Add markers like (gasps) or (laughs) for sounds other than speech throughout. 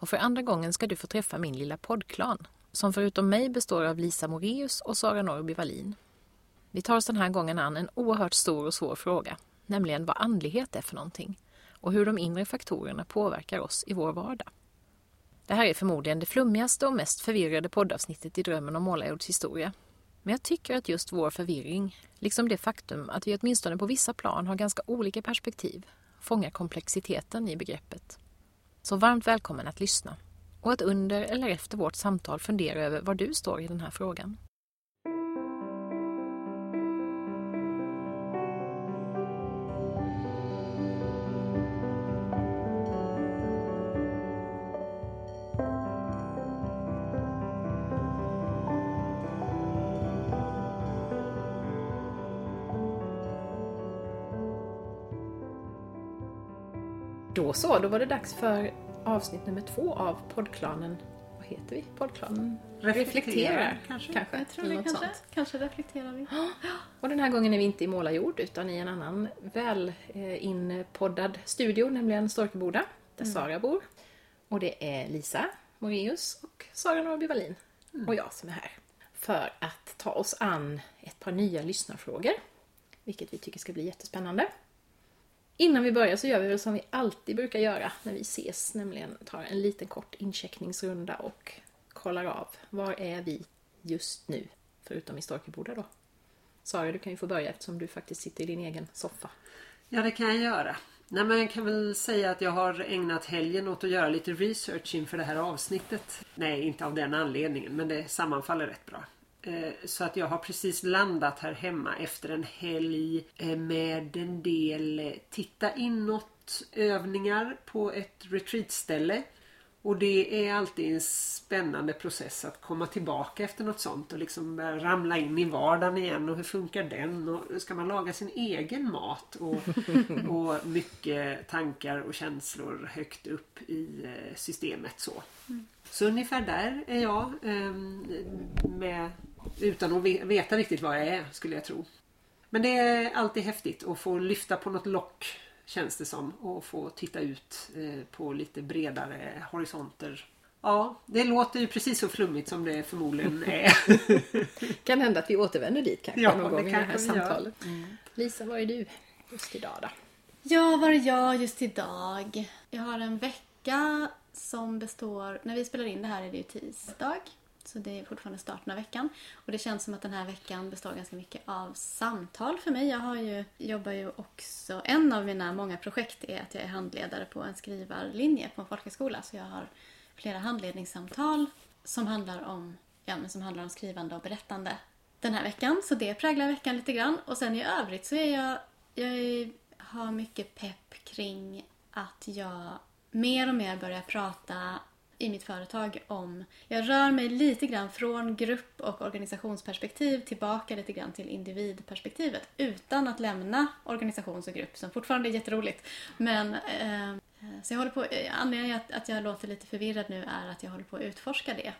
och för andra gången ska du få träffa min lilla poddklan som förutom mig består av Lisa Moreus och Sara Norrby Wallin. Vi tar oss den här gången an en oerhört stor och svår fråga, nämligen vad andlighet är för någonting och hur de inre faktorerna påverkar oss i vår vardag. Det här är förmodligen det flummigaste och mest förvirrade poddavsnittet i Drömmen om Målarjords historia. Men jag tycker att just vår förvirring, liksom det faktum att vi åtminstone på vissa plan har ganska olika perspektiv, fångar komplexiteten i begreppet. Så varmt välkommen att lyssna och att under eller efter vårt samtal fundera över var du står i den här frågan. Då så, då var det dags för avsnitt nummer två av poddklanen. Vad heter vi? Poddklanen? Reflekterar, kanske. kanske. Jag tror det kanske. sånt. Kanske reflekterar vi. Och den här gången är vi inte i målarjord utan i en annan väl eh, inpoddad studio, nämligen Storkeboda, där Sara bor. Och det är Lisa Moreus och Sara Norrby Wallin och jag som är här. För att ta oss an ett par nya lyssnarfrågor, vilket vi tycker ska bli jättespännande. Innan vi börjar så gör vi väl som vi alltid brukar göra när vi ses, nämligen tar en liten kort incheckningsrunda och kollar av var är vi just nu, förutom i Storkeboda då. Sara, du kan ju få börja eftersom du faktiskt sitter i din egen soffa. Ja, det kan jag göra. Nej, men jag kan väl säga att jag har ägnat helgen åt att göra lite research inför det här avsnittet. Nej, inte av den anledningen, men det sammanfaller rätt bra. Eh, Så att jag har precis landat här hemma efter en helg eh, med en del eh, titta inåt övningar på ett retreatställe. Och det är alltid en spännande process att komma tillbaka efter något sånt och liksom ramla in i vardagen igen och hur funkar den och ska man laga sin egen mat och, (laughs) och mycket tankar och känslor högt upp i systemet så. Så ungefär där är jag ehm, med, utan att ve- veta riktigt vad jag är skulle jag tro. Men det är alltid häftigt att få lyfta på något lock känns det som och få titta ut eh, på lite bredare horisonter. Ja, det låter ju precis så flummigt som det förmodligen (laughs) är. Kan hända att vi återvänder dit kanske Ja, någon gång det i det här samtalet. Lisa, var är du just idag då? Ja, var är jag just idag? Jag har en vecka som består... När vi spelar in det här är det ju tisdag. Så det är fortfarande starten av veckan. Och det känns som att den här veckan består ganska mycket av samtal för mig. Jag har ju, jobbar ju också... En av mina många projekt är att jag är handledare på en skrivarlinje på en folkhögskola. Så jag har flera handledningssamtal som handlar om, ja, men som handlar om skrivande och berättande den här veckan. Så det präglar veckan lite grann. Och sen i övrigt så är jag, jag är, har mycket pepp kring att jag mer och mer börjar prata i mitt företag om... Jag rör mig lite grann från grupp och organisationsperspektiv tillbaka lite grann till individperspektivet utan att lämna organisations och grupp som fortfarande är jätteroligt. Men eh, så jag håller på, eh, anledningen till att jag låter lite förvirrad nu är att jag håller på att utforska det.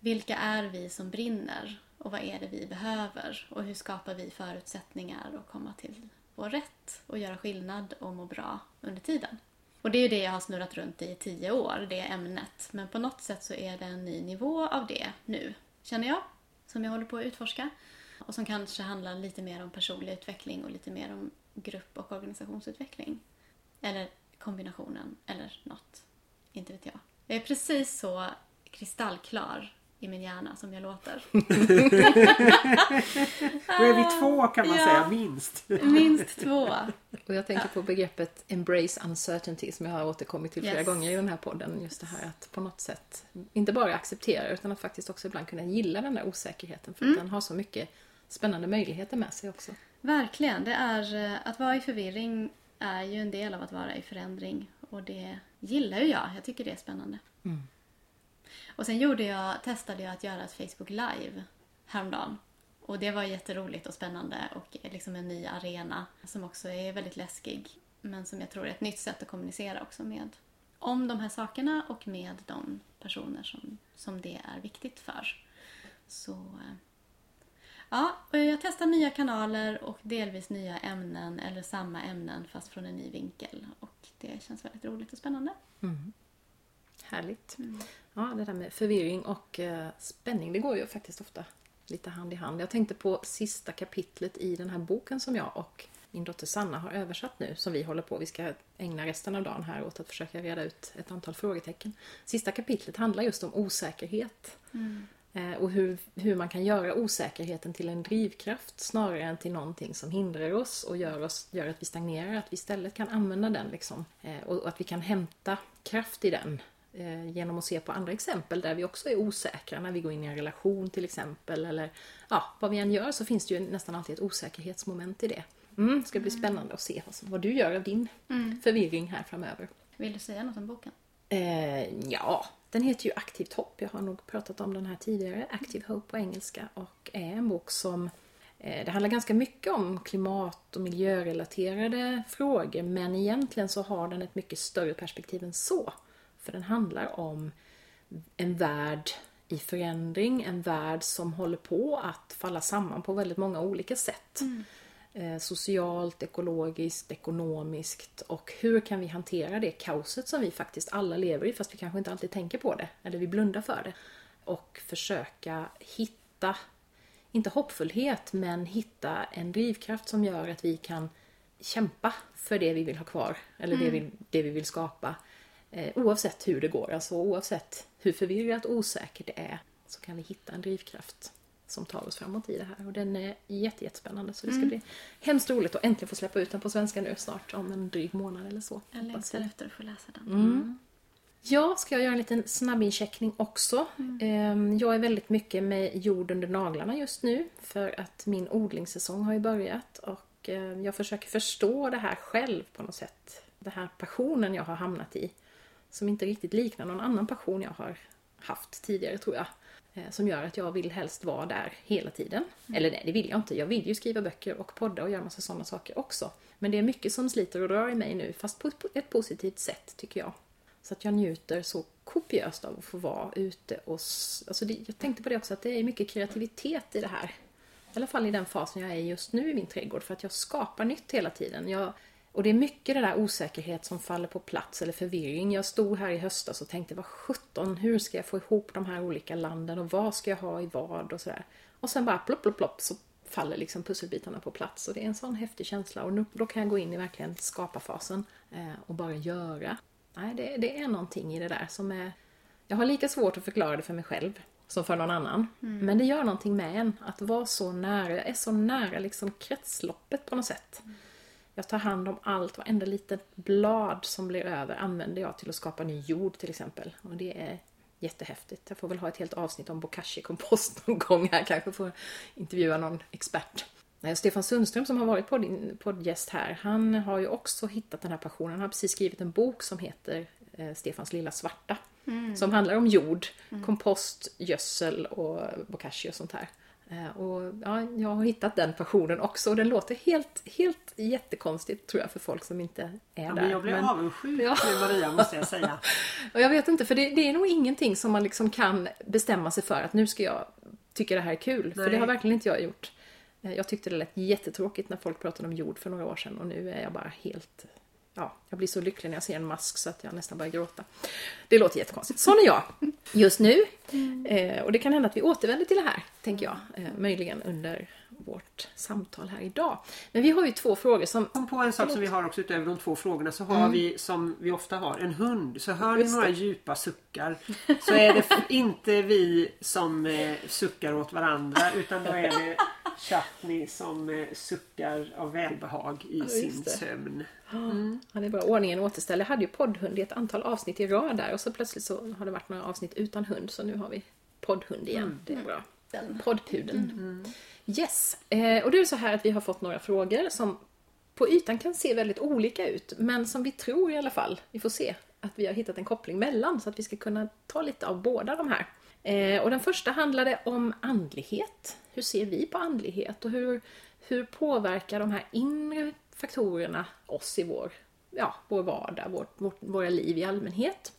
Vilka är vi som brinner? Och vad är det vi behöver? Och hur skapar vi förutsättningar att komma till vår rätt och göra skillnad och må bra under tiden? Och det är ju det jag har snurrat runt i tio år, det ämnet. Men på något sätt så är det en ny nivå av det nu, känner jag. Som jag håller på att utforska. Och som kanske handlar lite mer om personlig utveckling och lite mer om grupp och organisationsutveckling. Eller kombinationen, eller något. Inte vet jag. Jag är precis så kristallklar i min hjärna som jag låter. (laughs) Då är vi två kan man Ja. säga, minst. Minst två. Och jag tänker på begreppet embrace uncertainty som jag har återkommit till flera Yes. gånger i den här podden. Just det här att på något sätt inte bara acceptera utan att faktiskt också ibland kunna gilla den där osäkerheten för att den har så mycket spännande möjligheter med sig också. Verkligen. Det är, eh, att vara i förvirring är ju en del av att vara i förändring. Och det gillar ju jag. Jag tycker det är spännande. Och sen gjorde jag, testade jag att göra ett Facebook live häromdagen. Och det var jätteroligt och spännande och liksom en ny arena som också är väldigt läskig. Men som jag tror är ett nytt sätt att kommunicera också med om de här sakerna och med de personer som, som det är viktigt för. Så ja, och jag testar nya kanaler och delvis nya ämnen eller samma ämnen fast från en ny vinkel. Och det känns väldigt roligt och spännande. Härligt. Ja, det där med förvirring och eh, spänning, det går ju faktiskt ofta lite hand i hand. Jag tänkte på sista kapitlet i den här boken som jag och min dotter Sanna har översatt nu, som vi håller på. Vi ska ägna resten av dagen här åt att försöka reda ut ett antal frågetecken. Sista kapitlet handlar just om osäkerhet. Eh, Och hur, hur man kan göra osäkerheten till en drivkraft snarare än till någonting som hindrar oss och gör, oss, gör att vi stagnerar. Att vi istället kan använda den liksom. Eh, Och att vi kan hämta kraft i den genom att se på andra exempel där vi också är osäkra. När vi går in i en relation till exempel. Eller ja, vad vi än gör så finns det ju nästan alltid ett osäkerhetsmoment i det. Mm, det ska bli spännande att se vad, du gör av din förvirring här framöver. Vill du säga något om boken? Eh, ja, den heter ju Aktivt hopp. Jag har nog pratat om den här tidigare. Active Hope på engelska. Och är en bok som... Eh, det handlar ganska mycket om klimat och miljörelaterade frågor. Men egentligen så har den ett mycket större perspektiv än så. För den handlar om en värld i förändring. En värld som håller på att falla samman på väldigt många olika sätt. Eh, socialt, ekologiskt, ekonomiskt och hur kan vi hantera det kaoset som vi faktiskt alla lever i fast vi kanske inte alltid tänker på det eller vi blundar för det. Och försöka hitta, inte hoppfullhet, men hitta en drivkraft som gör att vi kan kämpa för det vi vill ha kvar eller det, vi, det vi vill skapa. Eh, oavsett hur det går, alltså oavsett hur förvirrat och osäkert det är så kan vi hitta en drivkraft som tar oss framåt i det här. Och den är jätte, jättespännande så det ska bli hemskt roligt att äntligen få släppa ut den på svenska nu snart om en dryg månad eller så. Jag längtar efter att få läsa den. Mm. Ja, ska jag göra en liten snabbincheckning också. Ehm, Jag är väldigt mycket med jord under naglarna just nu för att min odlingssäsong har ju börjat och eh, jag försöker förstå det här själv på något sätt. Den här passionen jag har hamnat i som inte riktigt liknar någon annan passion jag har haft tidigare tror jag. Eh, Som gör att jag vill helst vara där hela tiden. Eller nej, det vill jag inte. Jag vill ju skriva böcker och podda och göra massa sådana saker också. Men det är mycket som sliter och drar i mig nu, fast på ett positivt sätt tycker jag. Så att jag njuter så kopiöst av att få vara ute och... Alltså det, jag tänkte på det också, att det är mycket kreativitet i det här. I alla fall i den fasen jag är just nu i min trädgård, för att jag skapar nytt hela tiden. Jag, och det är mycket det där osäkerhet som faller på plats, eller förvirring. Jag stod här i höstas och tänkte, vad sjutton, hur ska jag få ihop de här olika landen och vad ska jag ha i vad och sådär. Och sen bara plopp, plopp, plopp så faller liksom pusselbitarna på plats. Och det är en sån häftig känsla. Och nu, då kan jag gå in i verkligen skapa-fasen eh, och bara göra. Nej, det, det är någonting i det där som är... Jag har lika svårt att förklara det för mig själv som för någon annan. Men det gör någonting med en att vara så nära. Jag är så nära liksom kretsloppet på något sätt. Jag tar hand om allt, varenda litet blad som blir över använder jag till att skapa ny jord till exempel. Och det är jättehäftigt. Jag får väl ha ett helt avsnitt om bokashi-kompost (laughs) någon gång här. Kanske får intervjua någon expert. Nej, Stefan Sundström som har varit podd- poddgäst här, han har ju också hittat den här passionen. Han har precis skrivit en bok som heter eh, Stefans lilla svarta. Som handlar om jord, kompost, gödsel och bokashi och sånt här. Eh, Och ja, jag har hittat den passionen också och den låter helt, helt jättekonstigt tror jag för folk som inte är Ja, där. men jag blir Men- avundsjuk Ja. nu Maria måste jag säga. (laughs) och jag vet inte, för det, det är nog ingenting som man liksom kan bestämma sig för att nu ska jag tycka det här är kul. För Nej. det har verkligen inte jag gjort. Eh, Jag tyckte det lät jättetråkigt när folk pratade om jord för några år sedan och nu är jag bara helt... Ja, jag blir så lycklig när jag ser en mask så att jag nästan börjar gråta. Det låter jättekonstigt. Sån är jag just nu. Eh, och det kan hända att vi återvänder till det här, tänker jag. Eh, möjligen under vårt samtal här idag. Men vi har ju två frågor som... Kom på en sak som vi har också utöver de två frågorna så har vi som vi ofta har en hund. Så hör ni några djupa suckar så är det inte vi som eh, suckar åt varandra utan då är det Chatney som eh, suckar av välbehag i just sin det. sömn. Ja, det är bra. Ordningen återställd. Jag hade ju poddhund i ett antal avsnitt i rad där och så plötsligt så har det varit några avsnitt utan hund så nu har vi poddhund igen. Det är bra. Den. Poddpudeln. Yes. Eh, och det är så här att vi har fått några frågor som på ytan kan se väldigt olika ut men som vi tror i alla fall, vi får se, att vi har hittat en koppling mellan så att vi ska kunna ta lite av båda de här. Eh, och den första handlade om andlighet. Hur ser vi på andlighet och hur, hur påverkar de här inre faktorerna oss i vår, ja, vår vardag, vår, vårt, våra liv i allmänhet?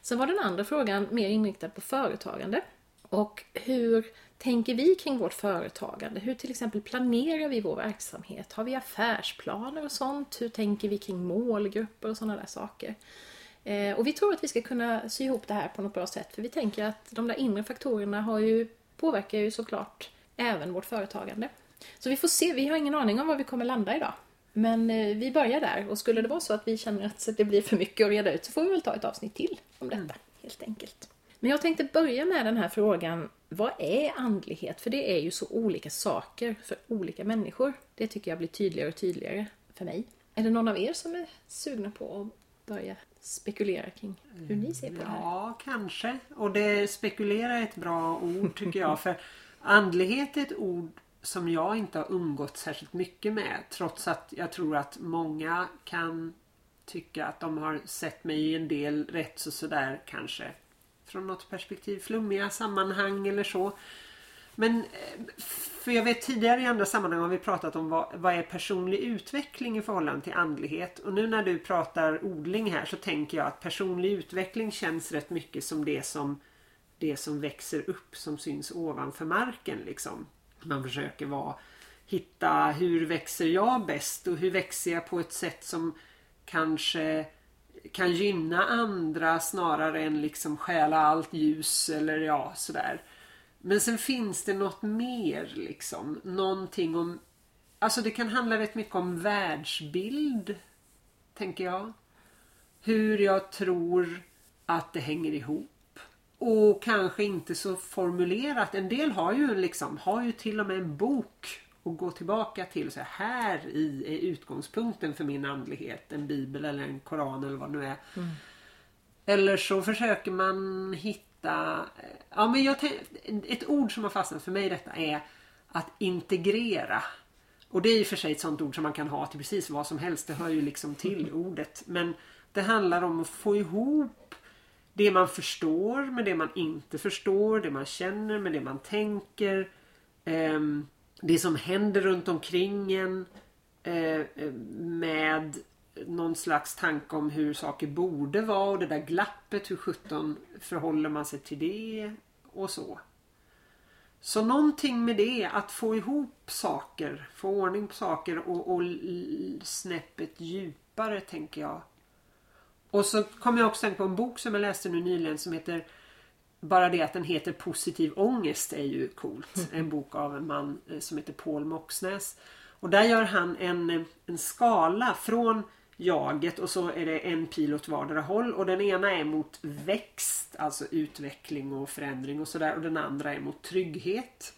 Sen var den andra frågan mer inriktad på företagande. Och hur tänker vi kring vårt företagande? Hur till exempel planerar vi vår verksamhet? Har vi affärsplaner och sånt? Hur tänker vi kring målgrupper och sådana där saker? Eh, och vi tror att vi ska kunna sy ihop det här på något bra sätt för vi tänker att de där inre faktorerna har ju, påverkar ju såklart även vårt företagande. Så vi får se, vi har ingen aning om var vi kommer landa idag. Men eh, vi börjar där och skulle det vara så att vi känner att det blir för mycket att reda ut så får vi väl ta ett avsnitt till om detta mm. helt enkelt. Men jag tänkte börja med den här frågan, vad är andlighet? För det är ju så olika saker för olika människor. Det tycker jag blir tydligare och tydligare för mig. Är det någon av er som är sugna på att börja spekulera kring hur ni ser på det här? Ja, kanske. Och det spekulera är ett bra ord tycker jag. För andlighet är ett ord som jag inte har umgått särskilt mycket med. Trots att jag tror att många kan tycka att de har sett mig i en del rätt så sådär kanske från något perspektiv flummiga sammanhang eller så. Men eh, för jag vet tidigare i andra sammanhang har vi pratat om vad, vad är personlig utveckling i förhållande till andlighet. Och nu när du pratar odling här så tänker jag att personlig utveckling känns rätt mycket som det som det som växer upp som syns ovanför marken liksom. Man försöker vara, hitta hur växer jag bäst och hur växer jag på ett sätt som kanske kan gynna andra snarare än liksom stjäla allt ljus eller ja sådär. Men sen finns det något mer liksom. Någonting om... Alltså det kan handla rätt mycket om världsbild. Tänker jag. Hur jag tror att det hänger ihop. Och kanske inte så formulerat. En del har ju liksom, har ju till och med en bok och gå tillbaka till så här i är utgångspunkten för min andlighet. En bibel eller en koran eller vad det nu är. Mm. Eller så försöker man hitta ja, men jag Ett ord som har fastnat för mig i detta är att integrera. Och det är ju för sig ett sånt ord som man kan ha till precis vad som helst. Det hör ju liksom till mm. ordet. Men det handlar om att få ihop det man förstår med det man inte förstår. Det man känner med det man tänker. Um, det som händer runt omkring en eh, med någon slags tanke om hur saker borde vara och det där glappet, hur sjutton förhåller man sig till det och så. Så någonting med det, att få ihop saker, få ordning på saker och, och snäppet djupare tänker jag. Och så kommer jag också tänka på en bok som jag läste nu nyligen som heter bara det att den heter Positiv ångest är ju coolt. (laughs) En bok av en man eh, som heter Paul Moxnäs. Och där gör han en, en skala från jaget och så är det en pil åt vardera håll och den ena är mot växt, alltså utveckling och förändring och sådär och den andra är mot trygghet.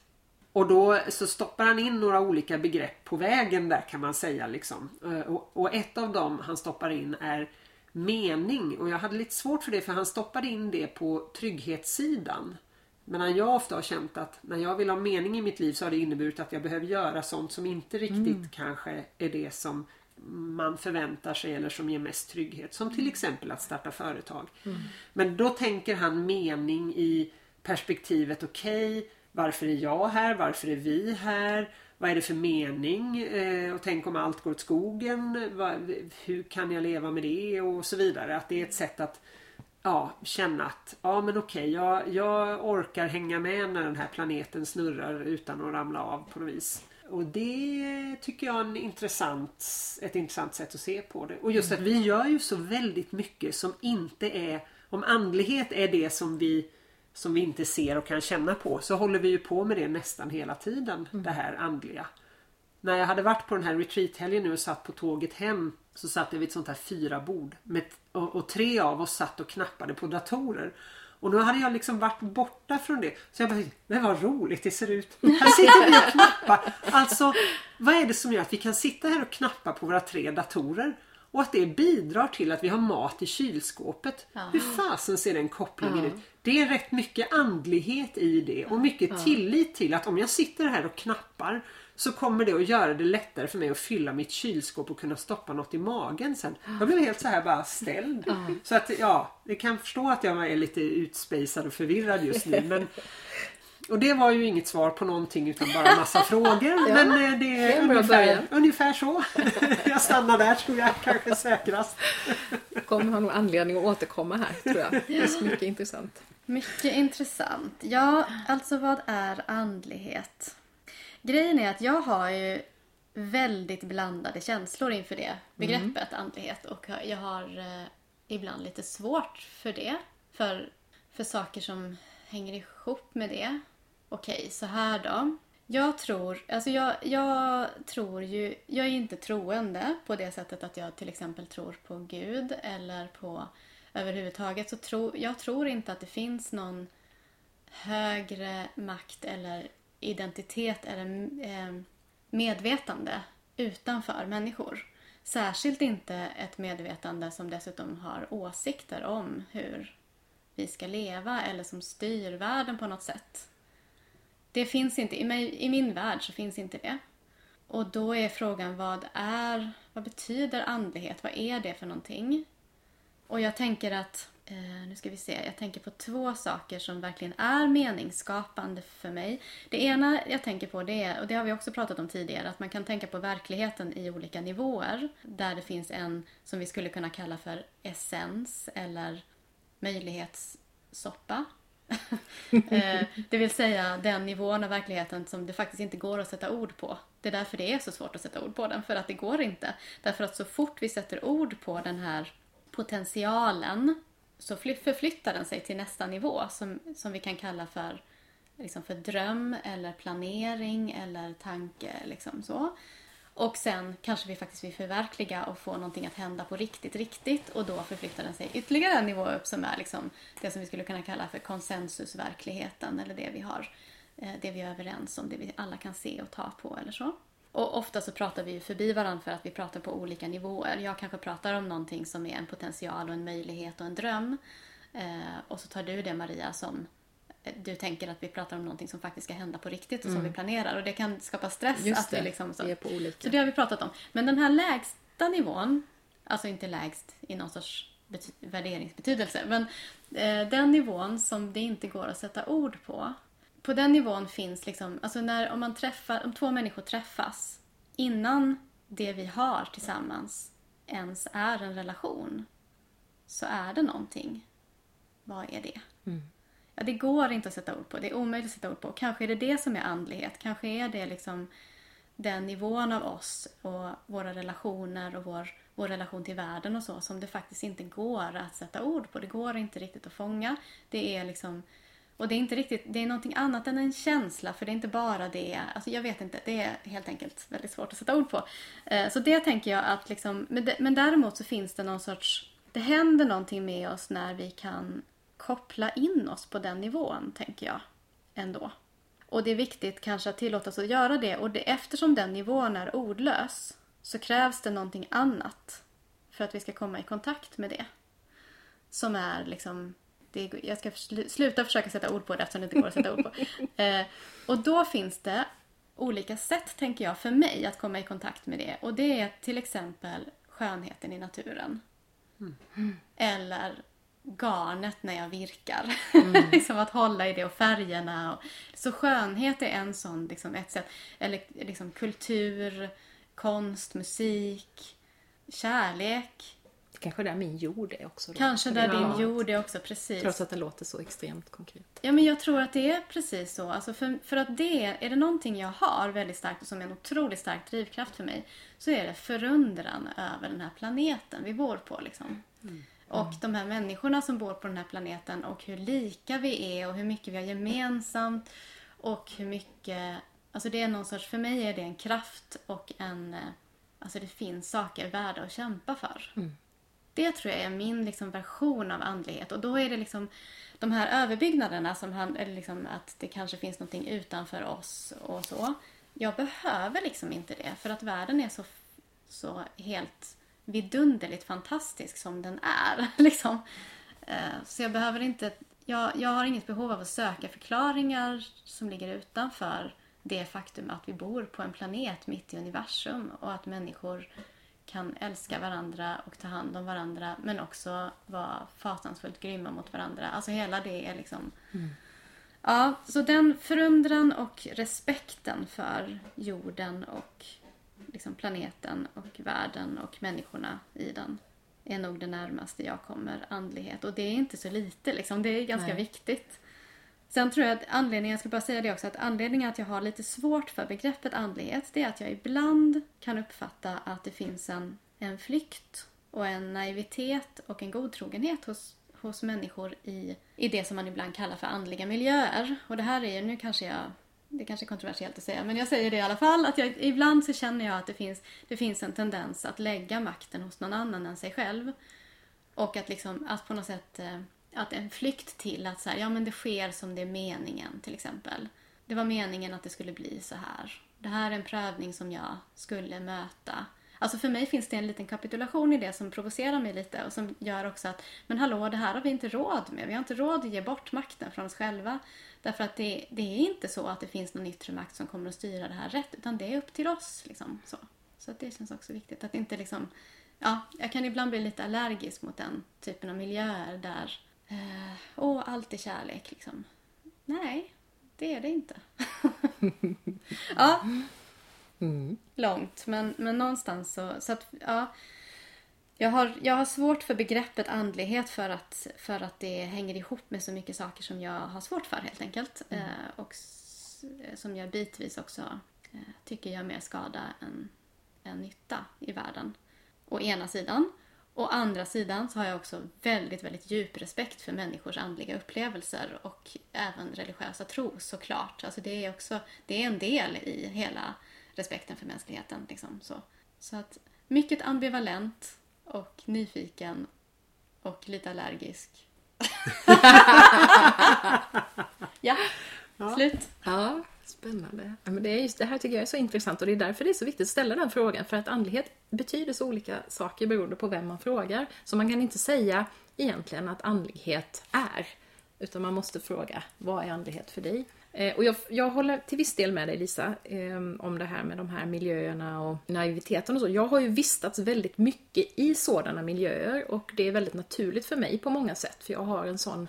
Och då så stoppar han in några olika begrepp på vägen där kan man säga liksom. Eh, och, och ett av dem han stoppar in är mening och jag hade lite svårt för det för han stoppade in det på trygghetssidan. Men jag ofta har känt att när jag vill ha mening i mitt liv så har det inneburit att jag behöver göra sånt som inte riktigt mm. kanske är det som man förväntar sig eller som ger mest trygghet. Som till mm. exempel att starta företag. Mm. Men då tänker han mening i perspektivet okej, okay, varför är jag här? Varför är vi här? Vad är det för mening? Eh, och tänk om allt går åt skogen? Va, hur kan jag leva med det? Och så vidare. Att det är ett sätt att ja, känna att ja men okej, jag, jag orkar hänga med när den här planeten snurrar utan att ramla av på något vis. Och det tycker jag är en intressant, ett intressant sätt att se på det. Och just att vi gör ju så väldigt mycket som inte är... Om andlighet är det som vi som vi inte ser och kan känna på så håller vi ju på med det nästan hela tiden. Mm. Det här andliga. När jag hade varit på den här retreathelgen nu och satt på tåget hem så satt jag vid ett sånt här fyra bord med, och, och, tre av oss satt och knappade på datorer. Och nu hade jag liksom varit borta från det. Så jag bara, men vad roligt det ser ut. Här sitter vi och knappar. Alltså, vad är det som gör att vi kan sitta här och knappa på våra tre datorer? Och att det bidrar till att vi har mat i kylskåpet. Aha. Hur fasen ser den kopplingen ut? Det är rätt mycket andlighet i det och mycket tillit till att om jag sitter här och knappar så kommer det att göra det lättare för mig att fylla mitt kylskåp och kunna stoppa något i magen sen. Jag blev helt så här bara ställd. Så att ja, ni kan förstå att jag är lite utspejsad och förvirrad just nu. Men, och det var ju inget svar på någonting utan bara massa (laughs) frågor. Men eh, det är, en bra ungefär, ungefär så. (laughs) jag stannar där tror jag kanske säkrast. kommer ha nog anledning att återkomma här tror jag. Det är så mycket intressant. Mycket intressant. Ja, alltså vad är andlighet? Grejen är att jag har ju väldigt blandade känslor inför det begreppet andlighet och jag har eh, ibland lite svårt för det. För, för saker som hänger ihop med det. Okej, så här då. Jag tror, alltså jag, jag tror ju, jag är inte troende på det sättet att jag till exempel tror på Gud eller på överhuvudtaget så tror, jag tror inte att det finns någon högre makt eller identitet eller eh, medvetande utanför människor. Särskilt inte ett medvetande som dessutom har åsikter om hur vi ska leva eller som styr världen på något sätt. Det finns inte, i, mig, i min värld så finns inte det. Och då är frågan vad är, vad betyder andlighet? Vad är det för någonting? Och jag tänker att, nu ska vi se, jag tänker på två saker som verkligen är meningsskapande för mig. Det ena jag tänker på det är, och det har vi också pratat om tidigare, att man kan tänka på verkligheten i olika nivåer. Där det finns en som vi skulle kunna kalla för essens eller möjlighetssoppa. (laughs) Eh, det vill säga den nivån av verkligheten som det faktiskt inte går att sätta ord på. Det är därför det är så svårt att sätta ord på den, för att det går inte. Därför att så fort vi sätter ord på den här potentialen så förflyttar den sig till nästa nivå som, som vi kan kalla för, liksom för dröm eller planering eller tanke. Liksom så. Och sen kanske vi faktiskt vill förverkliga och få någonting att hända på riktigt, riktigt och då förflyttar den sig ytterligare en nivå upp som är liksom det som vi skulle kunna kalla för konsensusverkligheten eller det vi har, eh, det vi är överens om, det vi alla kan se och ta på eller så. Och ofta så pratar vi förbi varandra för att vi pratar på olika nivåer. Jag kanske pratar om någonting som är en potential och en möjlighet och en dröm. Eh, och så tar du det Maria som eh, du tänker att vi pratar om någonting som faktiskt ska hända på riktigt och som vi planerar. Och det kan skapa stress. Mm. Just att vi det, liksom så, vi är på olika. så det har vi pratat om. Men den här lägsta nivån, alltså inte lägst i någon sorts bety- värderingsbetydelse, men eh, den nivån som det inte går att sätta ord på. På den nivån finns liksom, alltså när om man träffar, om två människor träffas innan det vi har tillsammans ens är en relation så är det någonting. Vad är det? Ja, det går inte att sätta ord på. Det är omöjligt att sätta ord på. Kanske är det det som är andlighet. Kanske är det liksom den nivån av oss och våra relationer och vår, vår relation till världen och så som det faktiskt inte går att sätta ord på. Det går inte riktigt att fånga. Det är liksom och det är inte riktigt, det är någonting annat än en känsla för det är inte bara det. Alltså jag vet inte, det är helt enkelt väldigt svårt att sätta ord på. Eh, så det tänker jag att liksom, men, men däremot så finns det någon sorts, det händer någonting med oss när vi kan koppla in oss på den nivån, tänker jag. Ändå. Och det är viktigt kanske att tillåta oss att göra det. Och det, eftersom den nivån är ordlös så krävs det någonting annat för att vi ska komma i kontakt med det. Som är liksom... Det, jag ska slu- sluta försöka sätta ord på det eftersom det inte går att sätta ord på. (laughs) Eh, och då finns det olika sätt, tänker jag, för mig att komma i kontakt med det. Och det är till exempel skönheten i naturen. Eller garnet när jag virkar. (laughs) liksom att hålla i det och färgerna. Och, så skönhet är en sån, liksom, ett sätt. Eller liksom kultur, konst, musik, kärlek. Kanske där min jord är också. då. Kanske där Ja. din jord är också, precis. Trots att det låter så extremt konkret. Ja, men jag tror att det är precis så. Alltså för, för att det, är det någonting jag har väldigt starkt och som är en otroligt stark drivkraft för mig så är det förundran över den här planeten vi bor på. Liksom. Och de här människorna som bor på den här planeten och hur lika vi är och hur mycket vi har gemensamt och hur mycket... Alltså det är någon sorts, för mig är det en kraft och en... eh, Alltså det finns saker värda att kämpa för. Det tror jag är min liksom version av andlighet. Och då är det liksom de här överbyggnaderna som han, eller liksom att det kanske finns någonting utanför oss och så. Jag behöver liksom inte det för att världen är så, så helt vidunderligt fantastisk som den är. (laughs) Liksom. Eh, så jag behöver inte jag, jag har inget behov av att söka förklaringar som ligger utanför det faktum att vi bor på en planet mitt i universum och att människor kan älska varandra och ta hand om varandra men också vara fasansfullt grymma mot varandra. Alltså hela det är liksom... Mm. Ja, så den förundran och respekten för jorden och liksom planeten och världen och människorna i den är nog det närmaste jag kommer andlighet. Och det är inte så lite liksom, det är ganska Nej. viktigt. Sen tror jag att anledningen, jag ska bara säga det också, att anledningen att jag har lite svårt för begreppet andlighet, det är att jag ibland kan uppfatta att det finns en, en flykt och en naivitet och en godtrogenhet hos, hos människor i, i det som man ibland kallar för andliga miljöer. Och det här är ju, nu kanske jag det kanske är kontroversiellt att säga, men jag säger det i alla fall. Att jag, ibland så känner jag att det finns, det finns en tendens att lägga makten hos någon annan än sig själv. Och att liksom, att på något sätt, eh, att en flykt till att så här, ja men det sker som det är meningen till exempel. Det var meningen att det skulle bli så här. Det här är en prövning som jag skulle möta. Alltså för mig finns det en liten kapitulation i det som provocerar mig lite och som gör också att, men hallå, det här har vi inte råd med. Vi har inte råd att ge bort makten från oss själva. Därför att det, det är inte så att det finns någon yttre makt som kommer att styra det här rätt, utan det är upp till oss. Liksom, så så att det känns också viktigt. Att inte liksom, ja, jag kan ibland bli lite allergisk mot den typen av miljöer där eh, åh, allt är kärlek. Liksom. Nej, det är det inte. (laughs) ja, mm. långt, men, men någonstans så, så att, ja. Jag har, jag har svårt för begreppet andlighet för att, för att det hänger ihop med så mycket saker som jag har svårt för helt enkelt. Mm. Eh, och som jag bitvis också eh, tycker gör mer skada än, än nytta i världen. Å ena sidan. Å andra sidan så har jag också väldigt, väldigt djup respekt för människors andliga upplevelser och även religiösa tro såklart. Alltså det är också, det är en del i hela respekten för mänskligheten. Liksom, så. så att mycket ambivalent och nyfiken och lite allergisk. (laughs) ja, ja, slut. Ja, spännande. Ja, men det, är just, det här tycker jag är så intressant och det är därför det är så viktigt att ställa den frågan. För att andlighet betyder så olika saker beroende på vem man frågar. Så man kan inte säga egentligen att andlighet är. Utan man måste fråga, vad är andlighet för dig? Eh, och jag, jag håller till viss del med dig Lisa, eh, om det här med de här miljöerna och naiviteten och så. Jag har ju vistats väldigt mycket i sådana miljöer och det är väldigt naturligt för mig på många sätt, för jag har en sån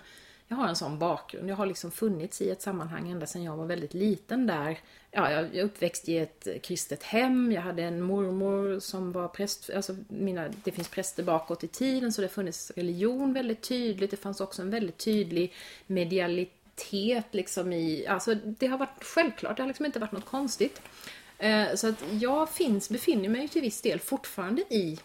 jag har en sån bakgrund. Jag har liksom funnits i ett sammanhang ända sedan jag var väldigt liten där. Ja, jag är uppväxt i ett kristet hem. Jag hade en mormor som var präst. Alltså mina, det finns präster bakåt i tiden så det har funnits religion väldigt tydligt. Det fanns också en väldigt tydlig medialitet liksom i, alltså det har varit självklart, det har liksom inte varit något konstigt. Eh, så att jag finns, befinner mig till viss del fortfarande i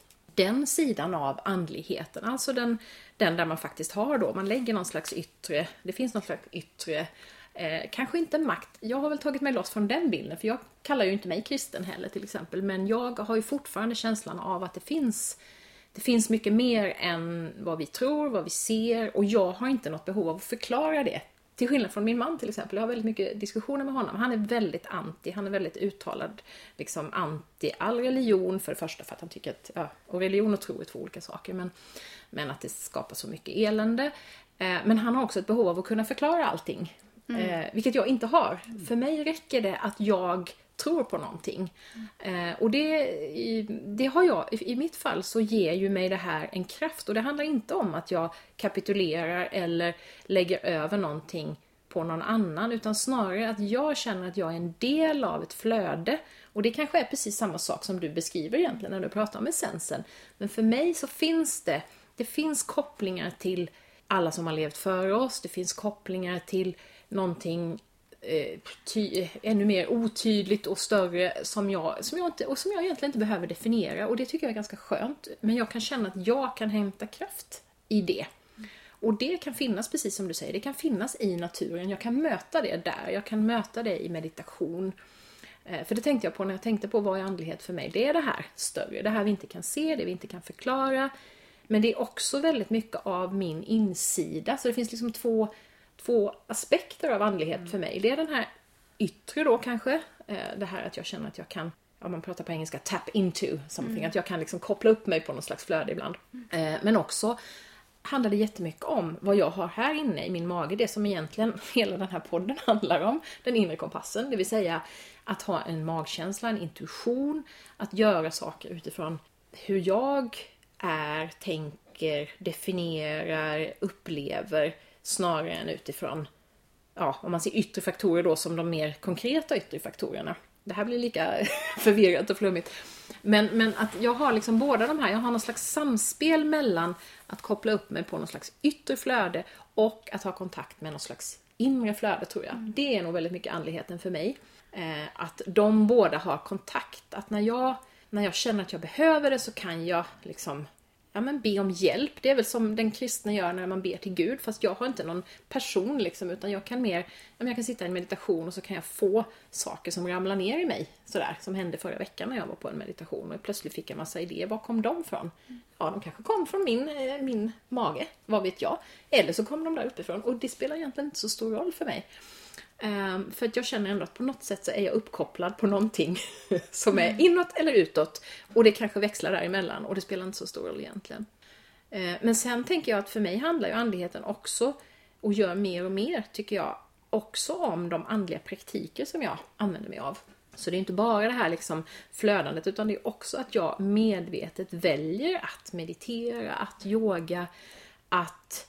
den sidan av andligheten, alltså den, den där man faktiskt har då, man lägger någon slags yttre, det finns någon slags yttre Eh, kanske inte makt. Jag har väl tagit mig loss från den bilden, för jag kallar ju inte mig kristen heller till exempel. Men jag har ju fortfarande känslan av att det finns, det finns mycket mer än vad vi tror, vad vi ser och jag har inte något behov av att förklara det till skillnad från min man till exempel, jag har väldigt mycket diskussioner med honom. Han är väldigt anti, han är väldigt uttalad liksom anti all religion för det första för att han tycker att, ja, och religion och tro är två olika saker, men, men att det skapar så mycket elände. Eh, men han har också ett behov av att kunna förklara allting. Mm. Eh, vilket jag inte har. För mig räcker det att jag tror på någonting. Eh, och det, det har jag, i mitt fall så ger ju mig det här en kraft och det handlar inte om att jag kapitulerar eller lägger över någonting på någon annan utan snarare att jag känner att jag är en del av ett flöde och det kanske är precis samma sak som du beskriver egentligen när du pratar om essensen. Men för mig så finns det, det finns kopplingar till alla som har levt före oss, det finns kopplingar till någonting eh, ty, ännu mer otydligt och större som jag, som jag inte, och som jag egentligen inte behöver definiera. Och det tycker jag är ganska skönt. Men jag kan känna att jag kan hämta kraft i det. Och det kan finnas, precis som du säger, det kan finnas i naturen. Jag kan möta det där. Jag kan möta det i meditation. Eh, för det tänkte jag på när jag tänkte på vad är andlighet för mig? Det är det här större, det här vi inte kan se, det vi inte kan förklara. Men det är också väldigt mycket av min insida. Så det finns liksom två två aspekter av andlighet mm. för mig. Det är den här yttre då kanske, eh, det här att jag känner att jag kan om man pratar på engelska, tap into something. Mm. Att jag kan liksom koppla upp mig på något slags flöde ibland. Mm. Men också handlar det jättemycket om vad jag har här inne i min mage. Det som egentligen (laughs) hela den här podden (laughs) handlar om. Den inre kompassen. Det vill säga att ha en magkänsla, en intuition. Att göra saker utifrån hur jag är, tänker, definierar, upplever. Snarare än utifrån, ja, om man ser yttre faktorer då som de mer konkreta yttre faktorerna. Det här blir lika (laughs) förvirrat och flummigt. Men, men att jag har liksom båda de här, jag har någon slags samspel mellan att koppla upp mig på någon slags yttre flöde och att ha kontakt med någon slags inre flöde tror jag. Det är nog väldigt mycket andligheten för mig. Eh, att de båda har kontakt. Att när jag, när jag känner att jag behöver det så kan jag liksom ja, men be om hjälp. Det är väl som den kristna gör när man ber till Gud. Fast jag har inte någon person liksom, utan jag kan mer, jag kan sitta i en meditation och så kan jag få saker som ramlar ner i mig. Sådär, som hände förra veckan när jag var på en meditation och plötsligt fick jag massa idéer. Var kom de ifrån? Ja, de kanske kom från min, eh, min mage, vad vet jag. Eller så kom de där uppifrån och det spelar egentligen inte så stor roll för mig. Um, för att jag känner ändå att på något sätt så är jag uppkopplad på någonting (laughs) som är inåt eller utåt. Och det kanske växlar däremellan och det spelar inte så stor roll egentligen. Uh, men sen tänker jag att för mig handlar ju andligheten också, och gör mer och mer tycker jag, också om de andliga praktiker som jag använder mig av. Så det är inte bara det här liksom flödandet utan det är också att jag medvetet väljer att meditera, att yoga, att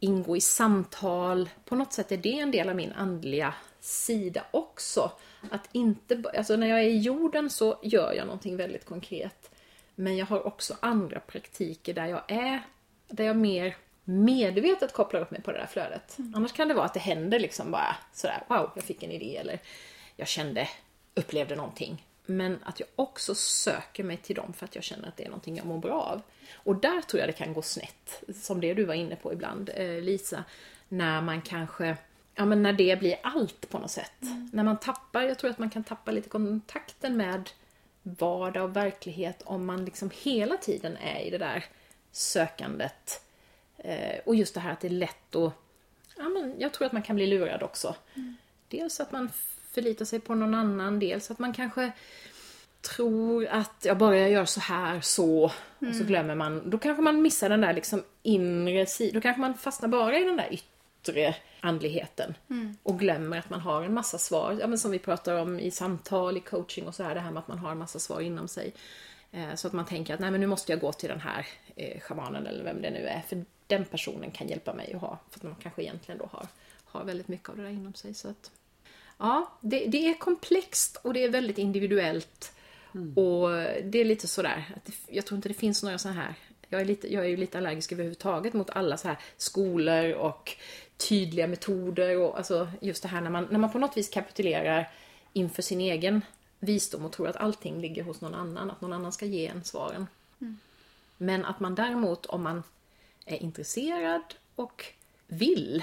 ingå i samtal. På något sätt är det en del av min andliga sida också. Att inte, alltså när jag är i jorden så gör jag någonting väldigt konkret. Men jag har också andra praktiker där jag är, där jag mer medvetet kopplar upp mig på det där flödet. Mm. Annars kan det vara att det händer liksom bara sådär, wow, jag fick en idé eller jag kände, upplevde någonting. Men att jag också söker mig till dem för att jag känner att det är någonting jag mår bra av. Och där tror jag det kan gå snett, som det du var inne på ibland, eh, Lisa. När man kanske, ja men när det blir allt på något sätt. Mm. När man tappar, jag tror att man kan tappa lite kontakten med vardag och verklighet om man liksom hela tiden är i det där sökandet. Eh, och just det här att det är lätt att, ja men jag tror att man kan bli lurad också. Mm. Dels att man förlitar sig på någon annan, dels att man kanske tror att jag bara jag gör så här så mm. och så glömmer man. Då kanske man missar den där liksom inre sidan. Då kanske man fastnar bara i den där yttre andligheten. Mm. Och glömmer att man har en massa svar. Ja, men som vi pratar om i samtal, i coaching och så här. Det här med att man har en massa svar inom sig. Eh, så att man tänker att nej men nu måste jag gå till den här eh, shamanen eller vem det nu är. För den personen kan hjälpa mig att ha. För att man kanske egentligen då har, har väldigt mycket av det där inom sig. Så att, ja, det, det är komplext och det är väldigt individuellt. Mm. Och det är lite sådär, att jag tror inte det finns några så här jag är, lite, jag är ju lite allergisk överhuvudtaget mot alla så här skolor och tydliga metoder och alltså just det här när man, när man på något vis kapitulerar inför sin egen visdom och tror att allting ligger hos någon annan, att någon annan ska ge en svaren. Mm. Men att man däremot, om man är intresserad och vill,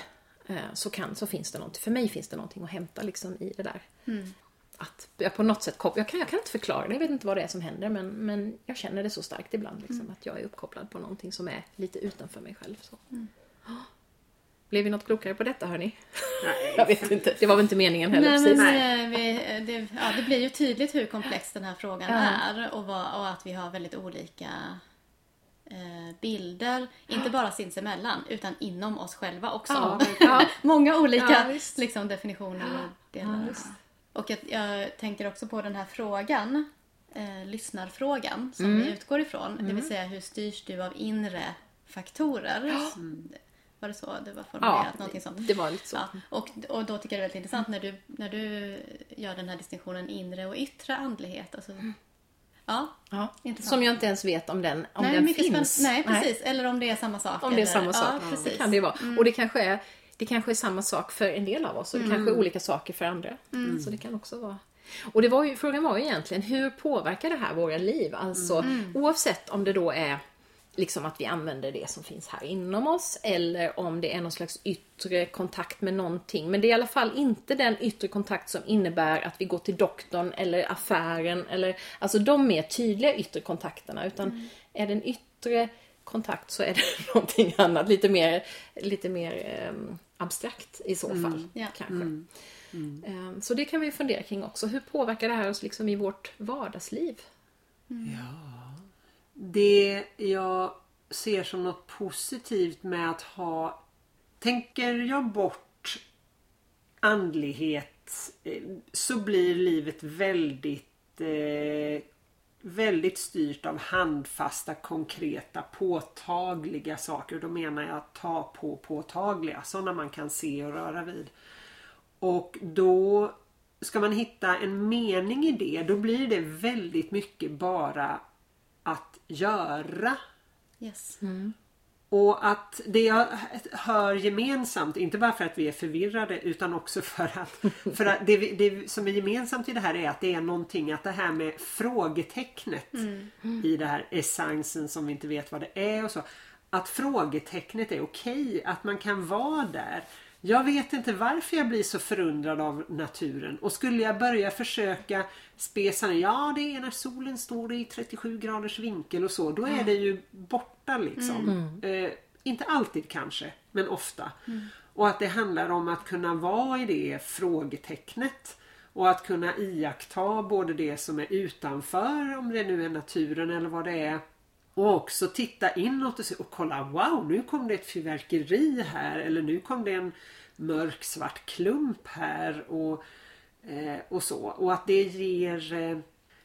så, kan, så finns det någonting, för mig finns det någonting att hämta liksom i det där. Mm att jag på något sätt kopplar, jag kan, jag kan inte förklara det, jag vet inte vad det är som händer men, men jag känner det så starkt ibland liksom, mm. att jag är uppkopplad på någonting som är lite utanför mig själv. Så. Mm. (gasps) Blev vi något klokare på detta hörni? Nej. (laughs) jag vet inte, det var väl inte meningen heller Nej, precis. Men, eh, vi, det, ja, det blir ju tydligt hur komplex den här frågan ja. är och, vad, och, att vi har väldigt olika eh, bilder, inte bara sinsemellan utan inom oss själva också. Ja. (laughs) Många olika liksom, definitioner och delar. Och jag, jag, tänker också på den här frågan, eh, lyssnarfrågan som mm. vi utgår ifrån. Mm. Det vill mm. säga hur styrs du av inre faktorer? Mm. Var det så det var formulerat? Ja, Någonting sånt. det var lite så. Ja, och, och då tycker jag det är väldigt intressant när du, när du gör den här distinktionen inre och yttre andlighet. Alltså, Ja, ja. Som jag inte ens vet om den, om nej, den finns. Nej, precis. Nej. Eller om det är samma sak. Om det är samma sak. Ja, precis. Det kan det vara. Mm. Och det kanske är det kanske är samma sak för en del av oss och det mm. kanske är olika saker för andra. Mm. Så det kan också vara och det var ju, frågan var ju egentligen hur påverkar det här våra liv? Alltså mm. oavsett om det då är liksom att vi använder det som finns här inom oss eller om det är någon slags yttre kontakt med någonting. Men det är i alla fall inte den yttre kontakt som innebär att vi går till doktorn eller affären eller alltså de mer tydliga yttre kontakterna utan mm. är det en yttre kontakt så är det (laughs) någonting annat. Lite mer, lite mer um, abstrakt i så mm. fall. Ja. Kanske. Mm. Um, så det kan vi fundera kring också. Hur påverkar det här oss liksom i vårt vardagsliv? Mm. Ja. Det jag ser som något positivt med att ha... Tänker jag bort andlighet eh, så blir livet väldigt eh, väldigt styrt av handfasta, konkreta, påtagliga saker. Då menar jag ta på påtagliga, sådana man kan se och röra vid. Och då ska man hitta en mening i det, då blir det väldigt mycket bara göra. Yes. Och att det jag hör gemensamt, inte bara för att vi är förvirrade utan också för att, för att det, det som är gemensamt i det här är att det är någonting att det här med frågetecknet i det här essensen som vi inte vet vad det är och så. Att frågetecknet är okej, att man kan vara där. Jag vet inte varför jag blir så förundrad av naturen och skulle jag börja försöka spesa ner, ja det är när solen står i 37 graders vinkel och så, då är det ju borta liksom. Eh, inte alltid kanske, men ofta. Och att det handlar om att kunna vara i det frågetecknet. Och att kunna iaktta både det som är utanför, om det nu är naturen eller vad det är. Och också titta inåt och, se, och kolla, wow nu kom det ett fyrverkeri här eller nu kom det en mörk svart klump här och, eh, och så. Och att det ger, eh,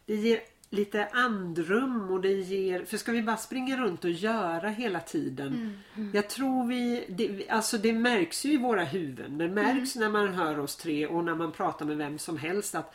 det ger lite andrum och det ger, för ska vi bara springa runt och göra hela tiden. Jag tror vi, det, alltså det märks ju i våra huvuden. Det märks när man hör oss tre och när man pratar med vem som helst att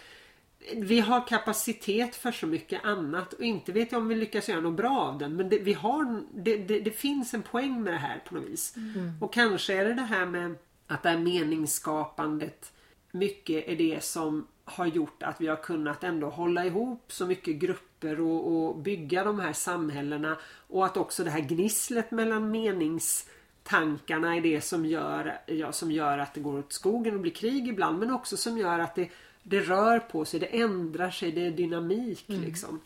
vi har kapacitet för så mycket annat och inte vet jag om vi lyckas göra något bra av den men det, vi har, det, det, det finns en poäng med det här på något vis. Och kanske är det det här med att det här meningsskapandet mycket är det som har gjort att vi har kunnat ändå hålla ihop så mycket grupper och, och bygga de här samhällena och att också det här gnisslet mellan meningstankarna är det som gör, ja, som gör att det går åt skogen och blir krig ibland men också som gör att det, det rör på sig, det ändrar sig, det är dynamik liksom.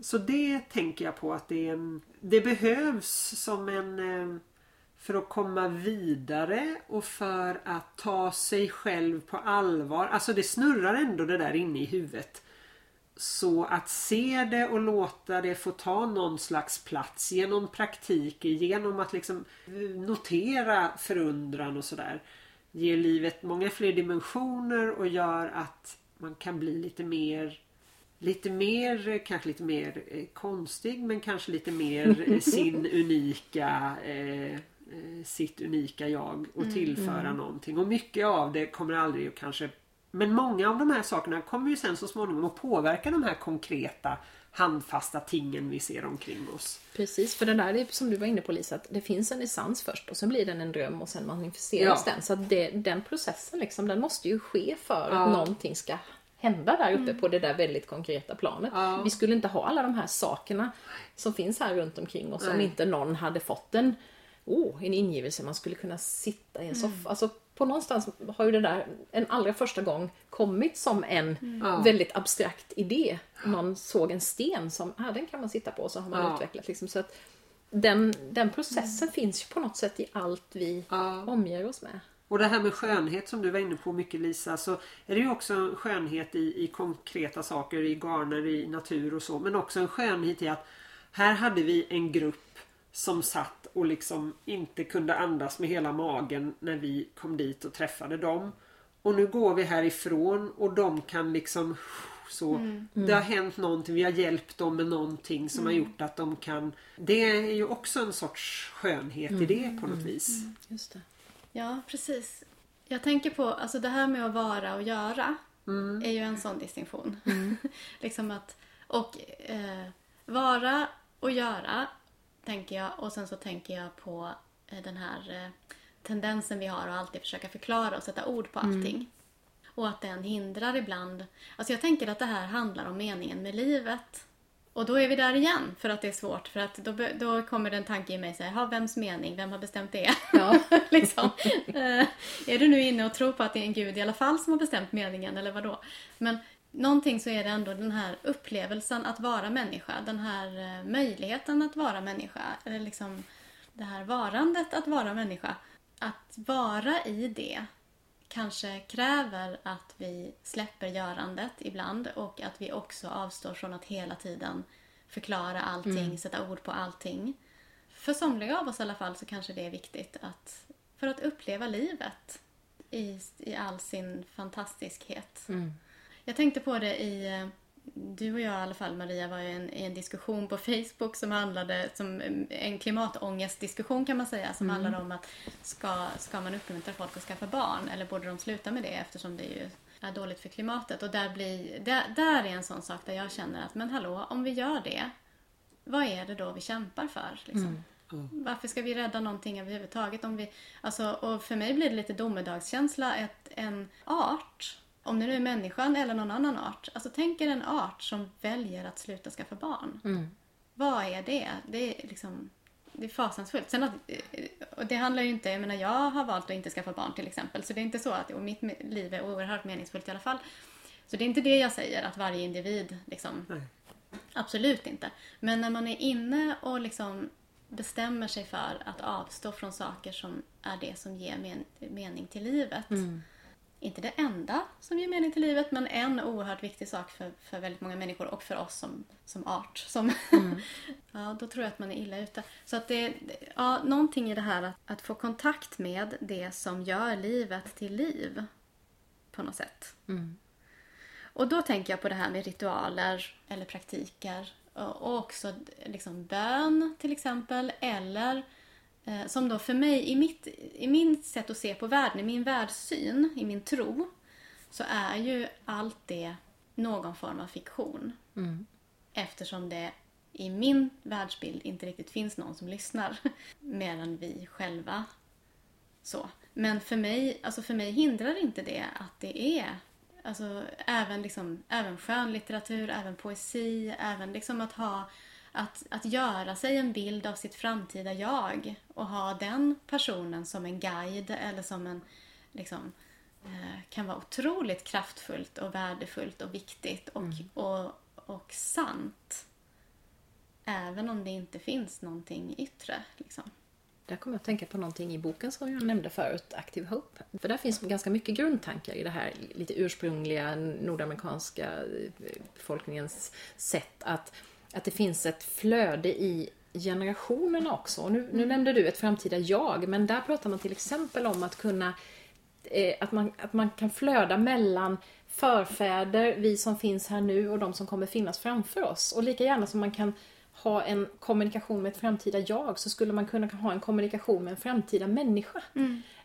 Så det tänker jag på att det, är en, det behövs som en eh, för att komma vidare och för att ta sig själv på allvar. Alltså det snurrar ändå det där inne i huvudet. Så att se det och låta det få ta någon slags plats genom praktik, genom att liksom notera förundran och sådär. Ger livet många fler dimensioner och gör att man kan bli lite mer Lite mer, eh, kanske lite mer eh, konstig men kanske lite mer eh, (laughs) sin unika eh, sitt unika jag och tillföra någonting. Och mycket av det kommer aldrig att kanske Men många av de här sakerna kommer ju sen så småningom att påverka de här konkreta handfasta tingen vi ser omkring oss. Precis, för det där är som du var inne på Lisa, att det finns en essens först och sen blir den en dröm och sen manifesteras Ja. den. Så att det, den processen liksom, den måste ju ske för Ja. att någonting ska hända där uppe på det där väldigt konkreta planet. Ja. Vi skulle inte ha alla de här sakerna som finns här runt omkring oss om Nej. inte någon hade fått en, oh, en ingivelse. Man skulle kunna sitta i en soffa. Alltså, på någonstans har ju det där en allra första gång kommit som en Ja. väldigt abstrakt idé. Någon såg en sten som, ah, den kan man sitta på och så har man Ja. utvecklat. Liksom, så att den, den processen finns ju på något sätt i allt vi Ja. omger oss med. Och det här med skönhet som du var inne på mycket Lisa så är det ju också en skönhet i, i konkreta saker, i garner, i natur och så. Men också en skönhet i att här hade vi en grupp som satt och liksom inte kunde andas med hela magen när vi kom dit och träffade dem. Och nu går vi härifrån och de kan liksom så Det har hänt någonting, vi har hjälpt dem med någonting som har gjort att de kan Det är ju också en sorts skönhet i det på något vis. Just det. Ja, precis. Jag tänker på, alltså det här med att vara och göra är ju en sån distinktion. (laughs) liksom att, och eh, vara och göra tänker jag och sen så tänker jag på eh, den här eh, tendensen vi har att alltid försöka förklara och sätta ord på allting. Och att den hindrar ibland. Alltså jag tänker att det här handlar om meningen med livet. Och då är vi där igen för att det är svårt. För att då, då kommer det en tanke i mig så här, "Ha, vems mening? Vem har bestämt det? Ja. (laughs) liksom. Eh, är du nu inne och tror på att det är en gud i alla fall som har bestämt meningen eller vad då? Men någonting så är det ändå den här upplevelsen att vara människa. Den här eh, möjligheten att vara människa. Eller liksom det här varandet att vara människa. Att vara i det kanske kräver att vi släpper görandet ibland och att vi också avstår från att hela tiden förklara allting, sätta ord på allting. för somliga av oss i alla fall så kanske det är viktigt att för att uppleva livet i, i all sin fantastiskhet. Mm. Jag tänkte på det i du och jag i alla fall Maria var i en, i en diskussion på Facebook som handlade som en klimatångestdiskussion kan man säga som handlade om att ska, ska man uppmuntra folk att skaffa barn eller borde de sluta med det eftersom det ju är dåligt för klimatet och där blir där, där är en sån sak där jag känner att men hallå om vi gör det vad är det då vi kämpar för liksom? Varför ska vi rädda någonting överhuvudtaget? Om vi, alltså, och för mig blir det lite domedagskänsla att en art om det nu är människan eller någon annan art. Alltså tänk er en art som väljer att sluta skaffa barn. Mm. Vad är det? Det är liksom det är fasansfullt. Sen att, och det handlar ju inte, jag menar jag har valt att inte skaffa barn till exempel. Så det är inte så att, och mitt liv är oerhört meningsfullt i alla fall. Så det är inte det jag säger, att varje individ liksom, Nej. absolut inte. Men när man är inne och liksom bestämmer sig för att avstå från saker som är det som ger men, mening till livet inte det enda som ger mening till livet men en oerhört viktig sak för, för väldigt många människor och för oss som, som art. Som (laughs) ja, då tror jag att man är illa ute. Så att det, ja, någonting i det här att, att få kontakt med det som gör livet till liv. På något sätt. Mm. Och då tänker jag på det här med ritualer eller praktiker. Och också liksom bön till exempel. Eller som då för mig, i, mitt, i min sätt att se på världen, i min världssyn, i min tro. Så är ju allt det någon form av fiktion. Mm. Eftersom det i min världsbild inte riktigt finns någon som lyssnar. (laughs) Mer än vi själva. Så. Men för mig, alltså för mig hindrar inte det att det är Alltså även, liksom, även skönlitteratur, även poesi, även liksom att ha att, att göra sig en bild av sitt framtida jag och ha den personen som en guide eller som en liksom, eh, kan vara otroligt kraftfullt och värdefullt och viktigt och, och, och sant. Även om det inte finns någonting yttre. Liksom. Där kommer jag att tänka på någonting i boken som jag nämnde förut, Active Hope. För där finns ganska mycket grundtankar i det här lite ursprungliga nordamerikanska eh, befolkningens sätt att, att det finns ett flöde i generationerna också. Och nu, nu nämnde du ett framtida jag, men där pratar man till exempel om att kunna eh, att, man, att man kan flöda mellan förfäder, vi som finns här nu och de som kommer finnas framför oss. Och lika gärna som man kan ha en kommunikation med ett framtida jag så skulle man kunna ha en kommunikation med en framtida människa.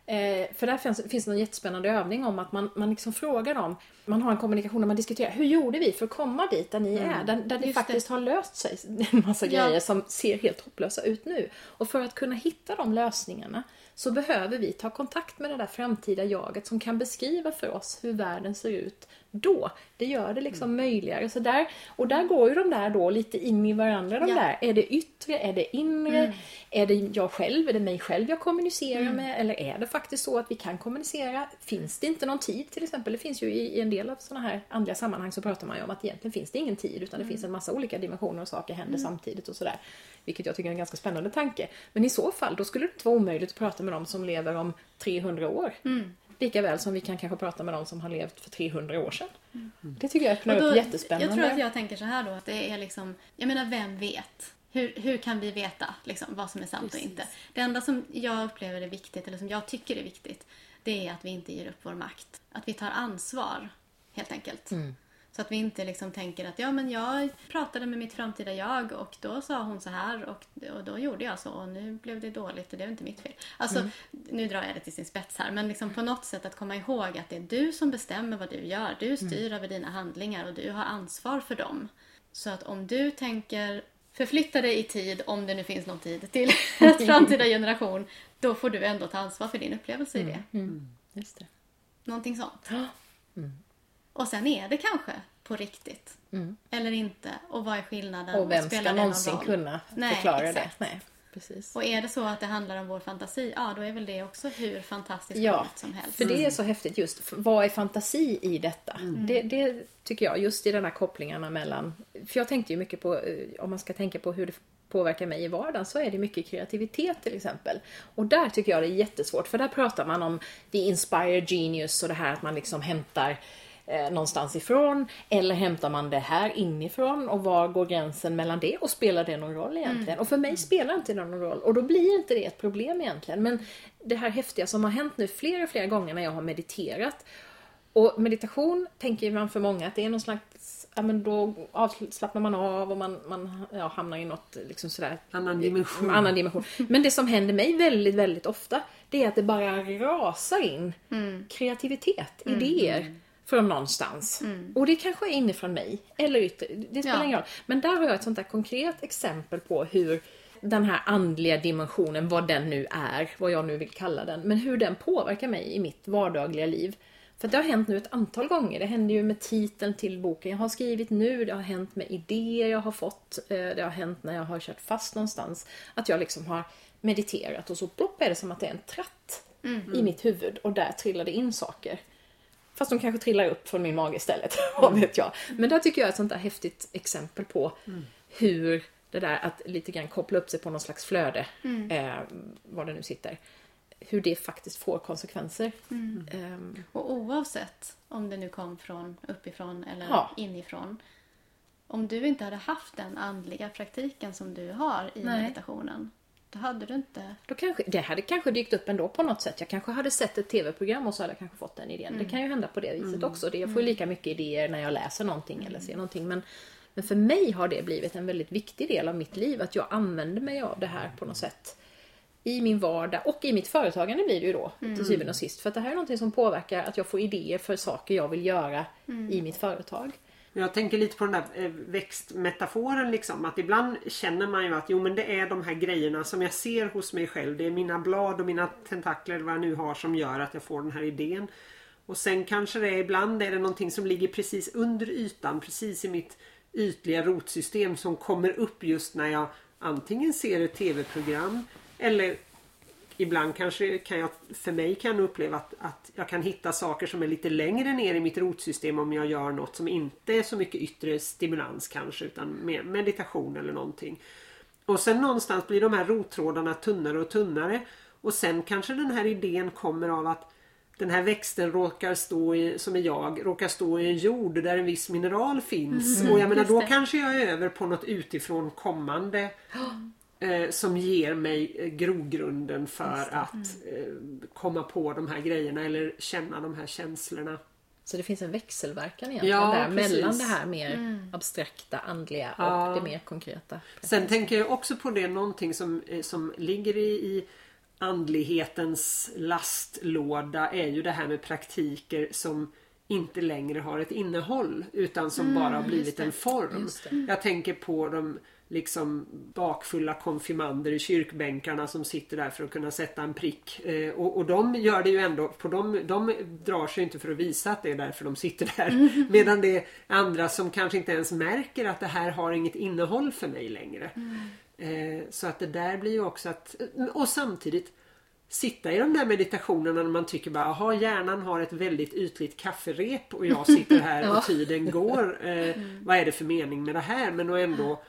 Eh, för där finns, finns det en jättespännande övning om att man, man liksom frågar dem, man har en kommunikation där man diskuterar, hur gjorde vi för att komma dit där ni är? Där, där det faktiskt har löst sig en massa Ja. grejer som ser helt hopplösa ut nu. Och för att kunna hitta de lösningarna så behöver vi ta kontakt med det där framtida jaget som kan beskriva för oss hur världen ser ut då. Det gör det liksom möjligare. Så där, och där går ju de där då lite in i varandra. De Ja. där. Är det yttre? Är det inre? Är det jag själv? Är det mig själv jag kommunicerar med? Eller är det faktiskt så att vi kan kommunicera? Finns det inte någon tid till exempel? Det finns ju i, i en del av sådana här andliga sammanhang så pratar man ju om att egentligen finns det ingen tid utan det finns en massa olika dimensioner och saker händer samtidigt och sådär. Vilket jag tycker är en ganska spännande tanke. Men i så fall, då skulle det inte vara omöjligt att prata med dem som lever om 300 år. Lika väl som vi kan kanske prata med dem som har levt för 300 år sedan. Det tycker jag öppnar då- upp jättespännande. Jag tror att jag tänker så här då att det är liksom, jag menar vem vet? Hur, hur kan vi veta liksom, vad som är sant Precis. och inte? Det enda som jag upplever är viktigt, eller som jag tycker är viktigt, det är att vi inte ger upp vår makt. Att vi tar ansvar, helt enkelt. Mm. Så att vi inte liksom tänker att ja men jag pratade med mitt framtida jag och då sa hon så här och, och då gjorde jag så och nu blev det dåligt och det är inte mitt fel. Alltså Mm. nu drar jag det till sin spets här men liksom på något sätt att komma ihåg att det är du som bestämmer vad du gör. Du styr Mm. över dina handlingar och du har ansvar för dem. Så att om du tänker förflytta dig i tid, om det nu finns någon tid, till (laughs) en framtida generation då får du ändå ta ansvar för din upplevelse i det. Mm. Just det. Någonting sånt. Mm. Och sen är det kanske på riktigt. Mm. Eller inte. Och vad är skillnaden? Och vem spelar ska någonsin kunna Nej, förklara exakt. det? Nej, precis. Och är det så att det handlar om vår fantasi, ja då är väl det också hur fantastiskt Ja, som helst. för det är så häftigt just. Vad är fantasi i detta? Det, det tycker jag, just i de här kopplingarna mellan... För jag tänkte ju mycket på, eh, om man ska tänka på hur det påverkar mig i vardagen, så är det mycket kreativitet till exempel. Och där tycker jag det är jättesvårt, för där pratar man om the inspired genius och det här att man liksom hämtar eh, någonstans ifrån? Eller hämtar man det här inifrån? Och var går gränsen mellan det? Och spelar det någon roll egentligen? Och för mig spelar inte det någon roll. Och då blir inte det ett problem egentligen. Men det här häftiga som har hänt nu flera, flera gånger när jag har mediterat. Och meditation tänker man för många att det är någon slags Ja men då avslappnar man av och man, man ja, hamnar i något liksom sådär Annan dimension. annan dimension. Men det som händer mig väldigt, väldigt ofta det är att det bara rasar in kreativitet, idéer från någonstans. Och det kanske är inifrån mig eller ytter, det spelar Ja. ingen roll. Men där har jag ett sånt där konkret exempel på hur den här andliga dimensionen, vad den nu är, vad jag nu vill kalla den, men hur den påverkar mig i mitt vardagliga liv. För det har hänt nu ett antal gånger. Det hände ju med titeln till boken jag har skrivit nu. Det har hänt med idéer jag har fått. eh, Det har hänt när jag har kört fast någonstans. Att jag liksom har mediterat och så plopp är det som att det är en tratt i mitt huvud och där trillar det in saker. Fast de kanske trillar upp från min mage istället. (laughs) Vad vet jag. Men där tycker jag är ett sånt där häftigt exempel på hur det där att lite grann koppla upp sig på någon slags flöde. Eh, var det nu sitter. Hur det faktiskt får konsekvenser. Ehm, Och oavsett om det nu kom från uppifrån eller Ja. inifrån. Om du inte hade haft den andliga praktiken som du har i Nej. meditationen. Då hade du inte... Då kanske, det hade kanske dykt upp ändå på något sätt. Jag kanske hade sett ett tv-program och så hade jag kanske fått den idén. Det kan ju hända på det viset också. Det, jag får ju lika mycket idéer när jag läser någonting eller ser någonting. Men, men för mig har det blivit en väldigt viktig del av mitt liv. Att jag använder mig av det här på något sätt. I min vardag och i mitt företagande blir det ju då till syvende och sist. För att det här är någonting som påverkar att jag får idéer för saker jag vill göra i mitt företag. Jag tänker lite på den där eh, växtmetaforen liksom. Att ibland känner man ju att jo men det är de här grejerna som jag ser hos mig själv. Det är mina blad och mina tentakler vad jag nu har som gör att jag får den här idén. Och sen kanske det är ibland är det någonting som ligger precis under ytan. Precis i mitt ytliga rotsystem som kommer upp just när jag antingen ser ett tv-program eller Ibland kanske kan jag, för mig kan jag uppleva att, att jag kan hitta saker som är lite längre ner i mitt rotsystem om jag gör något som inte är så mycket yttre stimulans kanske utan mer meditation eller någonting. Och sen någonstans blir de här rottrådarna tunnare och tunnare och sen kanske den här idén kommer av att den här växten råkar stå i, som är jag, råkar stå i en jord där en viss mineral finns. och jag menar då det. kanske jag är över på något utifrån kommande (gasps) eh, som ger mig eh, grogrunden för att eh, komma på de här grejerna eller känna de här känslorna. Så det finns en växelverkan egentligen Ja, där precis. mellan det här mer abstrakta, andliga och Ja. det mer konkreta. Sen tänker jag också på det någonting som, eh, som ligger i, i andlighetens lastlåda är ju det här med praktiker som inte längre har ett innehåll utan som bara har blivit en form. Jag tänker på de liksom bakfulla konfirmander i kyrkbänkarna som sitter där för att kunna sätta en prick. Eh, och, och de gör det ju ändå, på dem, de drar sig inte för att visa att det är därför de sitter där. (laughs) Medan det är andra som kanske inte ens märker att det här har inget innehåll för mig längre. Eh, så att det där blir ju också att, och samtidigt sitta i de där meditationerna när man tycker bara, aha hjärnan har ett väldigt ytligt kafferep och jag sitter här (laughs) och tiden går. Eh, Vad är det för mening med det här? Men att ändå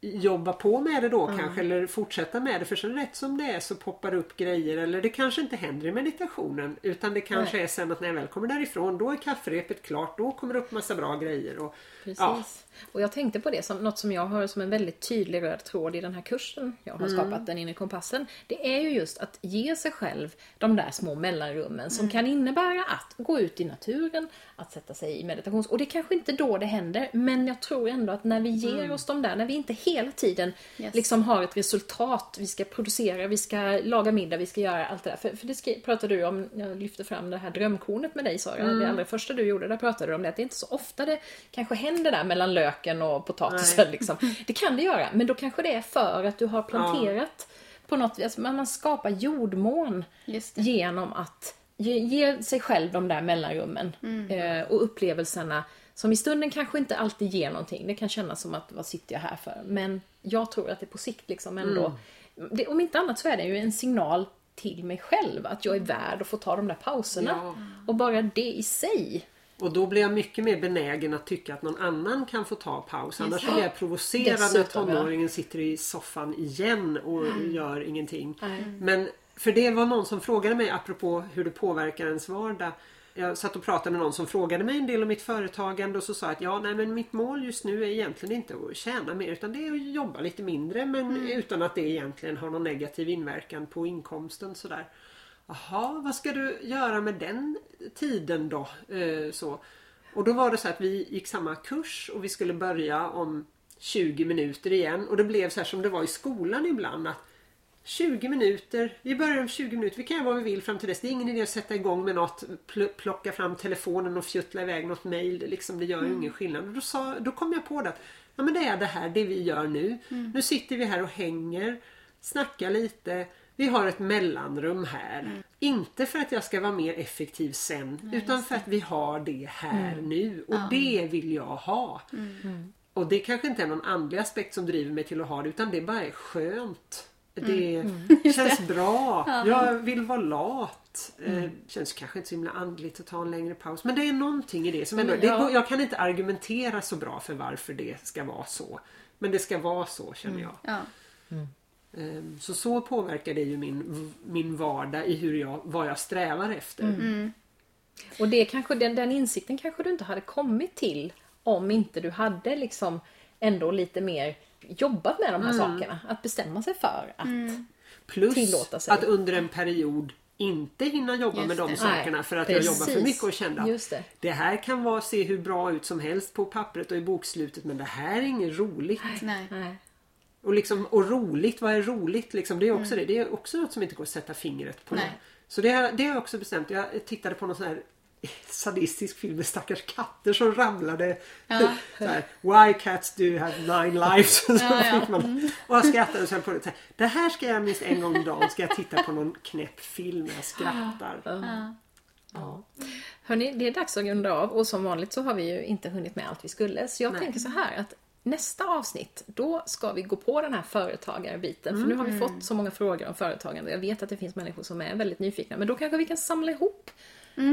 jobba på med det då kanske eller fortsätta med det. För sen rätt som det är så poppar det upp grejer eller det kanske inte händer i meditationen utan det kanske är sen att när jag väl kommer därifrån då är kafferepet klart då kommer det upp massa bra grejer och Precis. ja, Och jag tänkte på det som något som jag har som en väldigt tydlig röd tråd i den här kursen jag har skapat, den inre kompassen. Det är ju just att ge sig själv de där små mellanrummen som kan innebära att gå ut i naturen, att sätta sig i meditations... Och det är kanske inte då det händer, men jag tror ändå att när vi ger oss de där, när vi inte hela tiden Yes. liksom har ett resultat, vi ska producera, vi ska laga middag, vi ska göra allt det där. För, för det pratade du om, jag lyfte fram det här drömkornet med dig Sara, det allra första du gjorde, där pratade du om det, att det är inte så ofta det kanske händer där mellan löken och potatisen. Liksom. Det kan det göra, men då kanske det är för att du har planterat på något vis, man man skapar jordmån genom att ge, ge sig själv de där mellanrummen eh, och upplevelserna som i stunden kanske inte alltid ger någonting. Det kan kännas som att vad sitter jag här för? Men jag tror att det på sikt liksom ändå, det, om inte annat så är det ju en signal till mig själv att jag är värd att få ta de där pauserna. Ja. Och bara det i sig. Och då blir jag mycket mer benägen att tycka att någon annan kan få ta paus. Annars blir jag provocerad när ja. tonåringen sitter i soffan igen och gör ingenting. Nej. Men för det var någon som frågade mig apropå hur det påverkar ens vardag. Jag satt och pratade med någon som frågade mig en del om mitt företagande och så sa jag att ja, nej men mitt mål just nu är egentligen inte att tjäna mer utan det är att jobba lite mindre men utan att det egentligen har någon negativ inverkan på inkomsten sådär. Jaha, vad ska du göra med den tiden då? Eh, så. Och då var det så att vi gick samma kurs och vi skulle börja om 20 minuter igen och det blev så här som det var i skolan ibland att 20 minuter, vi börjar om 20 minuter, vi kan göra vad vi vill fram till dess. Det är ingen idé att sätta igång med något, pl- plocka fram telefonen och fjuttla iväg något mail. Det, liksom, det gör ju ingen skillnad. Och då, sa, då kom jag på det att ja, men det är det här, det vi gör nu. Nu sitter vi här och hänger, snackar lite. Vi har ett mellanrum här. Inte för att jag ska vara mer effektiv sen utan för att vi har det här nu och det vill jag ha. Och det kanske inte är någon andlig aspekt som driver mig till att ha det utan det bara är skönt. Det känns bra. Jag vill vara lat. Eh, känns kanske inte så himla andligt att ta en längre paus. Men det är någonting i det som ändå, det ja. går, Jag kan inte argumentera så bra för varför det ska vara så. Men det ska vara så känner jag. Ehm, Så så påverkar det ju min, min vardag i hur jag, vad jag strävar efter. Och det kanske, den, den insikten kanske du inte hade kommit till om inte du hade liksom ändå lite mer jobbat med de här sakerna. Att bestämma sig för att Plus Tillåta sig. att under en period inte hinna jobba Just med de det. sakerna Nej, för att jag jobbar för precis. mycket och kände att Just det. det här kan vara, se hur bra ut som helst på pappret och i bokslutet men det här är inget roligt. Nej. Nej. Och, liksom, och roligt, vad är roligt? Liksom, det är också det. Det är också något som inte går att sätta fingret på. Nej. Så det, har- det har jag också bestämt. Jag tittade på någon sån här (laughs) sadistisk film med stackars katter som ramlade. Ja. (laughs) Så här, Why cats do have nine lives? (laughs) Så Ja, fick man, och jag skrattade och så höll på det. Så här, Det här ska jag minst en gång om dagen ska jag titta på någon knäpp film när jag skrattar. Ja. Ja. Hörni, det är dags att runda av och som vanligt så har vi ju inte hunnit med allt vi skulle. Så jag Nej. tänker så här att nästa avsnitt, då ska vi gå på den här företagarbiten. För nu har vi fått så många frågor om företagande. Jag vet att det finns människor som är väldigt nyfikna. Men då kanske vi kan samla ihop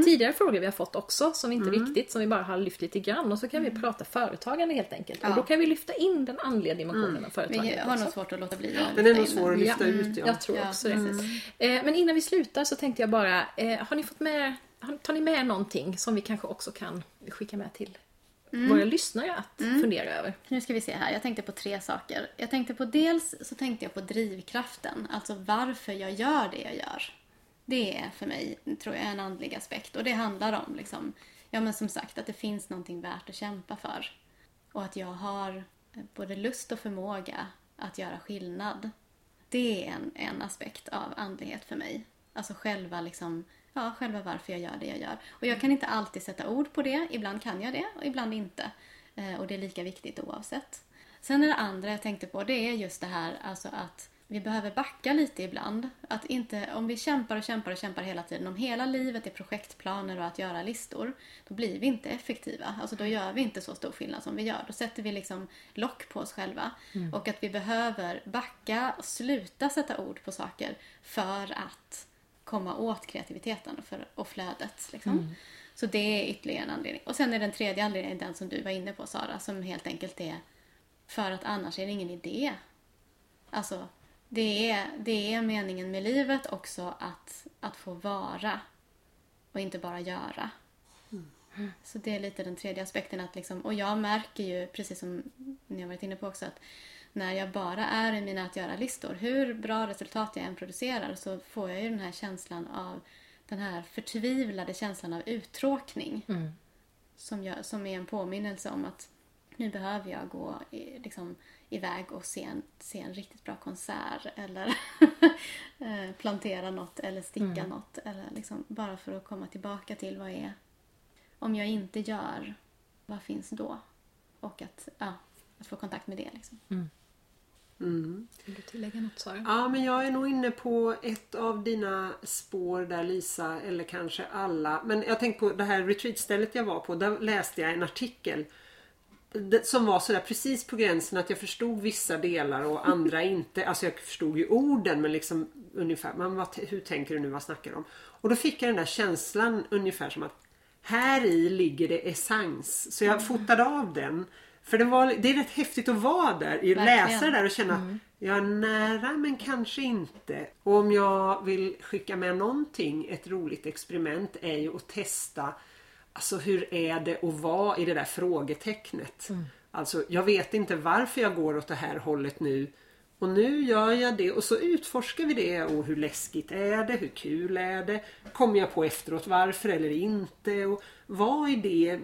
tidigare frågor vi har fått också, som inte riktigt, som vi bara har lyft lite grann. Och så kan vi prata företagande helt enkelt. Och Ja. då kan vi lyfta in den andliga dimensionen av företagandet Vi har nog svårt att låta bli att Den är nog svår att lyfta ut. Ja. Jag tror Ja, också det. precis. Eh, men innan vi slutar så tänkte jag bara, eh, har ni fått med, tar ni med någonting som vi kanske också kan skicka med till våra lyssnare att fundera över? Nu ska vi se här. Jag tänkte på tre saker. Jag tänkte på dels så tänkte jag på drivkraften. Alltså varför jag gör det jag gör. Det är för mig, tror jag, en andlig aspekt. Och det handlar om, liksom, ja men som sagt, att det finns någonting värt att kämpa för. Och att jag har eh, både lust och förmåga att göra skillnad. Det är en, en aspekt av andlighet för mig. Alltså själva liksom, ja, själva varför jag gör det jag gör. Och jag kan inte alltid sätta ord på det. Ibland kan jag det och ibland inte. Eh, och det är lika viktigt oavsett. Sen är det andra jag tänkte på, det är just det här alltså att vi behöver backa lite ibland. Att inte, om vi kämpar och kämpar och kämpar hela tiden, om hela livet är projektplaner och att göra listor, då blir vi inte effektiva. Alltså då gör vi inte så stor skillnad som vi gör. Då sätter vi liksom lock på oss själva. Och att vi behöver backa och sluta sätta ord på saker för att komma åt kreativiteten och, för, och flödet. Liksom. Så det är ytterligare en anledning. Och sen är den tredje anledningen den som du var inne på Sara, som helt enkelt är för att annars är det ingen idé. Alltså, det är, det är meningen med livet också att, att få vara och inte bara göra. Så det är lite den tredje aspekten. Att liksom, och jag märker ju, precis som ni har varit inne på också, att när jag bara är i mina att göra-listor, hur bra resultat jag än producerar så får jag ju den här känslan av, den här förtvivlade känslan av uttråkning. Som, jag, som är en påminnelse om att nu behöver jag gå i, liksom, iväg och se en, se en riktigt bra konsert eller (laughs) eh, plantera något eller sticka något. Eller liksom, bara för att komma tillbaka till vad är... Om jag inte gör, vad finns då? Och att, ja, att få kontakt med det. Liksom. Vill du tillägga något Sara? Ja, men jag är nog inne på ett av dina spår där Lisa, eller kanske alla. Men jag tänkte på det här retreatstället jag var på. Där läste jag en artikel som var sådär precis på gränsen att jag förstod vissa delar och andra (laughs) inte. Alltså jag förstod ju orden men liksom ungefär, men vad, hur tänker du nu, vad snackar du om? Och då fick jag den där känslan ungefär som att här i ligger det essens. Så jag fotade av den. För det, var, det är rätt häftigt att vara där, Verkligen. läsa det där och känna att Jag är nära men kanske inte. Och om jag vill skicka med någonting, ett roligt experiment, är ju att testa Alltså hur är det att vara i det där frågetecknet? Mm. Alltså jag vet inte varför jag går åt det här hållet nu. Och nu gör jag det och så utforskar vi det och hur läskigt är det? Hur kul är det? Kommer jag på efteråt varför eller inte? Och vad är det?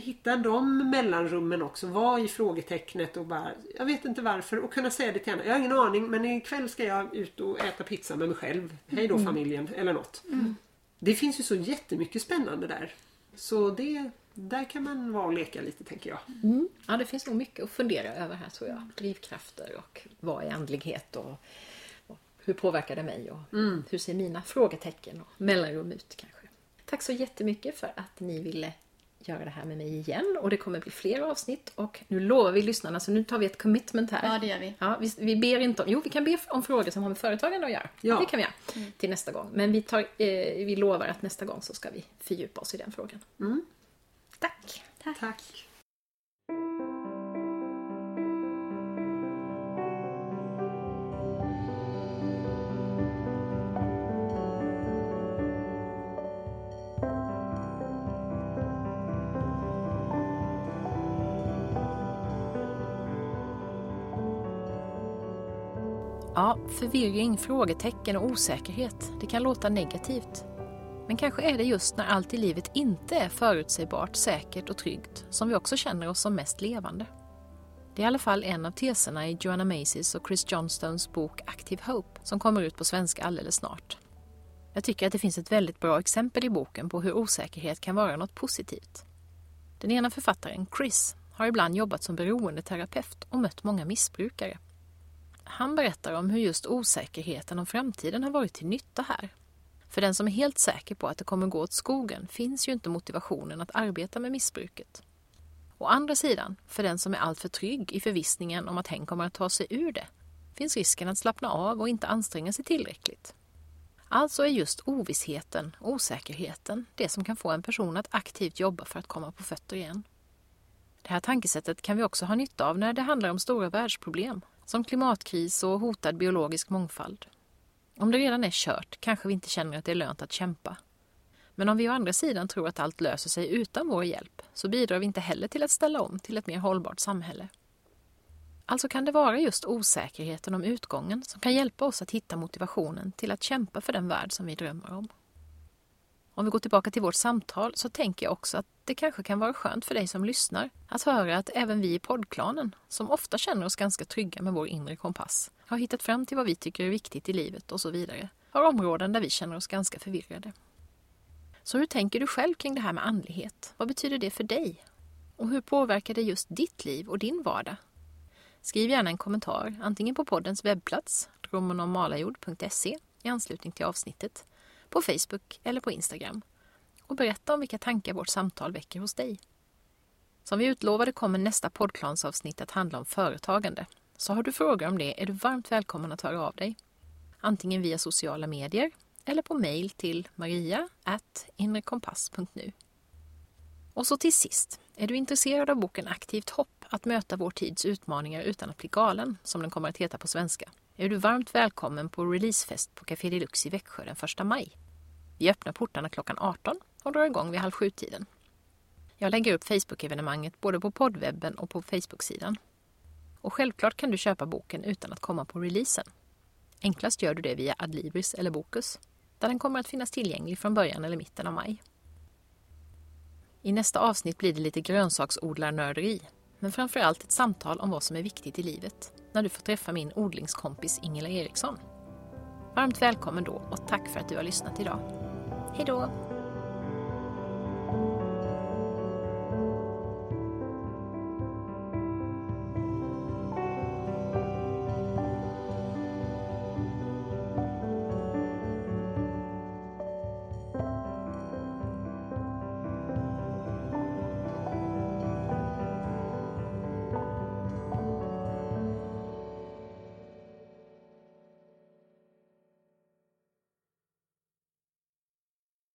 Hitta de mellanrummen också. Vad i frågetecknet och bara Jag vet inte varför och kunna säga det till henne. Jag har ingen aning men ikväll ska jag ut och äta pizza med mig själv. Hej då mm. familjen eller något. Mm. Det finns ju så jättemycket spännande där. Så det, där kan man vara och leka lite tänker jag. Mm. Ja, det finns nog mycket att fundera över här tror jag. Drivkrafter och vad är andlighet och, och hur påverkar det mig och mm. hur ser mina frågetecken och mellanrum ut kanske. Tack så jättemycket för att ni ville göra det här med mig igen och det kommer bli fler avsnitt och nu lovar vi lyssnarna så nu tar vi ett commitment här. Ja det gör vi. Ja, vi, vi ber inte om, jo vi kan be om frågor som har med företagande att göra. Ja. Det kan vi göra mm. till nästa gång. Men vi, tar, eh, vi lovar att nästa gång så ska vi fördjupa oss i den frågan. Mm. Tack. Tack. Tack. Ja, förvirring, frågetecken och osäkerhet. Det kan låta negativt. Men kanske är det just när allt i livet inte är förutsägbart, säkert och tryggt som vi också känner oss som mest levande. Det är i alla fall en av teserna i Joanna Macys och Chris Johnstones bok Active Hope som kommer ut på svenska alldeles snart. Jag tycker att det finns ett väldigt bra exempel i boken på hur osäkerhet kan vara något positivt. Den ena författaren, Chris, har ibland jobbat som beroendeterapeut och mött många missbrukare. Han berättar om hur just osäkerheten om framtiden har varit till nytta här. För den som är helt säker på att det kommer gå åt skogen finns ju inte motivationen att arbeta med missbruket. Å andra sidan, för den som är alltför trygg i förvissningen om att hen kommer att ta sig ur det, finns risken att slappna av och inte anstränga sig tillräckligt. Alltså är just ovissheten, osäkerheten, det som kan få en person att aktivt jobba för att komma på fötter igen. Det här tankesättet kan vi också ha nytta av när det handlar om stora världsproblem som klimatkris och hotad biologisk mångfald. Om det redan är kört kanske vi inte känner att det är lönt att kämpa. Men om vi å andra sidan tror att allt löser sig utan vår hjälp så bidrar vi inte heller till att ställa om till ett mer hållbart samhälle. Alltså kan det vara just osäkerheten om utgången som kan hjälpa oss att hitta motivationen till att kämpa för den värld som vi drömmer om. Om vi går tillbaka till vårt samtal så tänker jag också att det kanske kan vara skönt för dig som lyssnar att höra att även vi i poddklanen, som ofta känner oss ganska trygga med vår inre kompass, har hittat fram till vad vi tycker är viktigt i livet och så vidare, har områden där vi känner oss ganska förvirrade. Så hur tänker du själv kring det här med andlighet? Vad betyder det för dig? Och hur påverkar det just ditt liv och din vardag? Skriv gärna en kommentar, antingen på poddens webbplats, drömmenommalajord.se, i anslutning till avsnittet, på Facebook eller på Instagram och berätta om vilka tankar vårt samtal väcker hos dig. Som vi utlovade kommer nästa poddklansavsnitt att handla om företagande. Så har du frågor om det är du varmt välkommen att höra av dig. Antingen via sociala medier eller på mejl till maria.inrekompass.nu. Och så till sist, är du intresserad av boken Aktivt hopp, att möta vår tids utmaningar utan att bli galen, som den kommer att heta på svenska, är du varmt välkommen på releasefest på Café Deluxe i Växjö den 1 maj. Vi öppnar portarna klockan 18 och drar igång vid halv sju-tiden. Jag lägger upp Facebook-evenemanget både på poddwebben och på Facebook-sidan. Och självklart kan du köpa boken utan att komma på releasen. Enklast gör du det via Adlibris eller Bokus, där den kommer att finnas tillgänglig från början eller mitten av maj. I nästa avsnitt blir det lite grönsaksodlarnörderi, men framför allt ett samtal om vad som är viktigt i livet när du får träffa min odlingskompis Ingela Eriksson. Varmt välkommen då och tack för att du har lyssnat idag. Hej då!